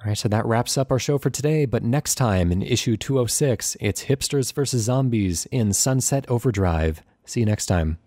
All right, so that wraps up our show for today. But next time in issue 206, it's Hipsters versus Zombies in Sunset Overdrive. See you next time.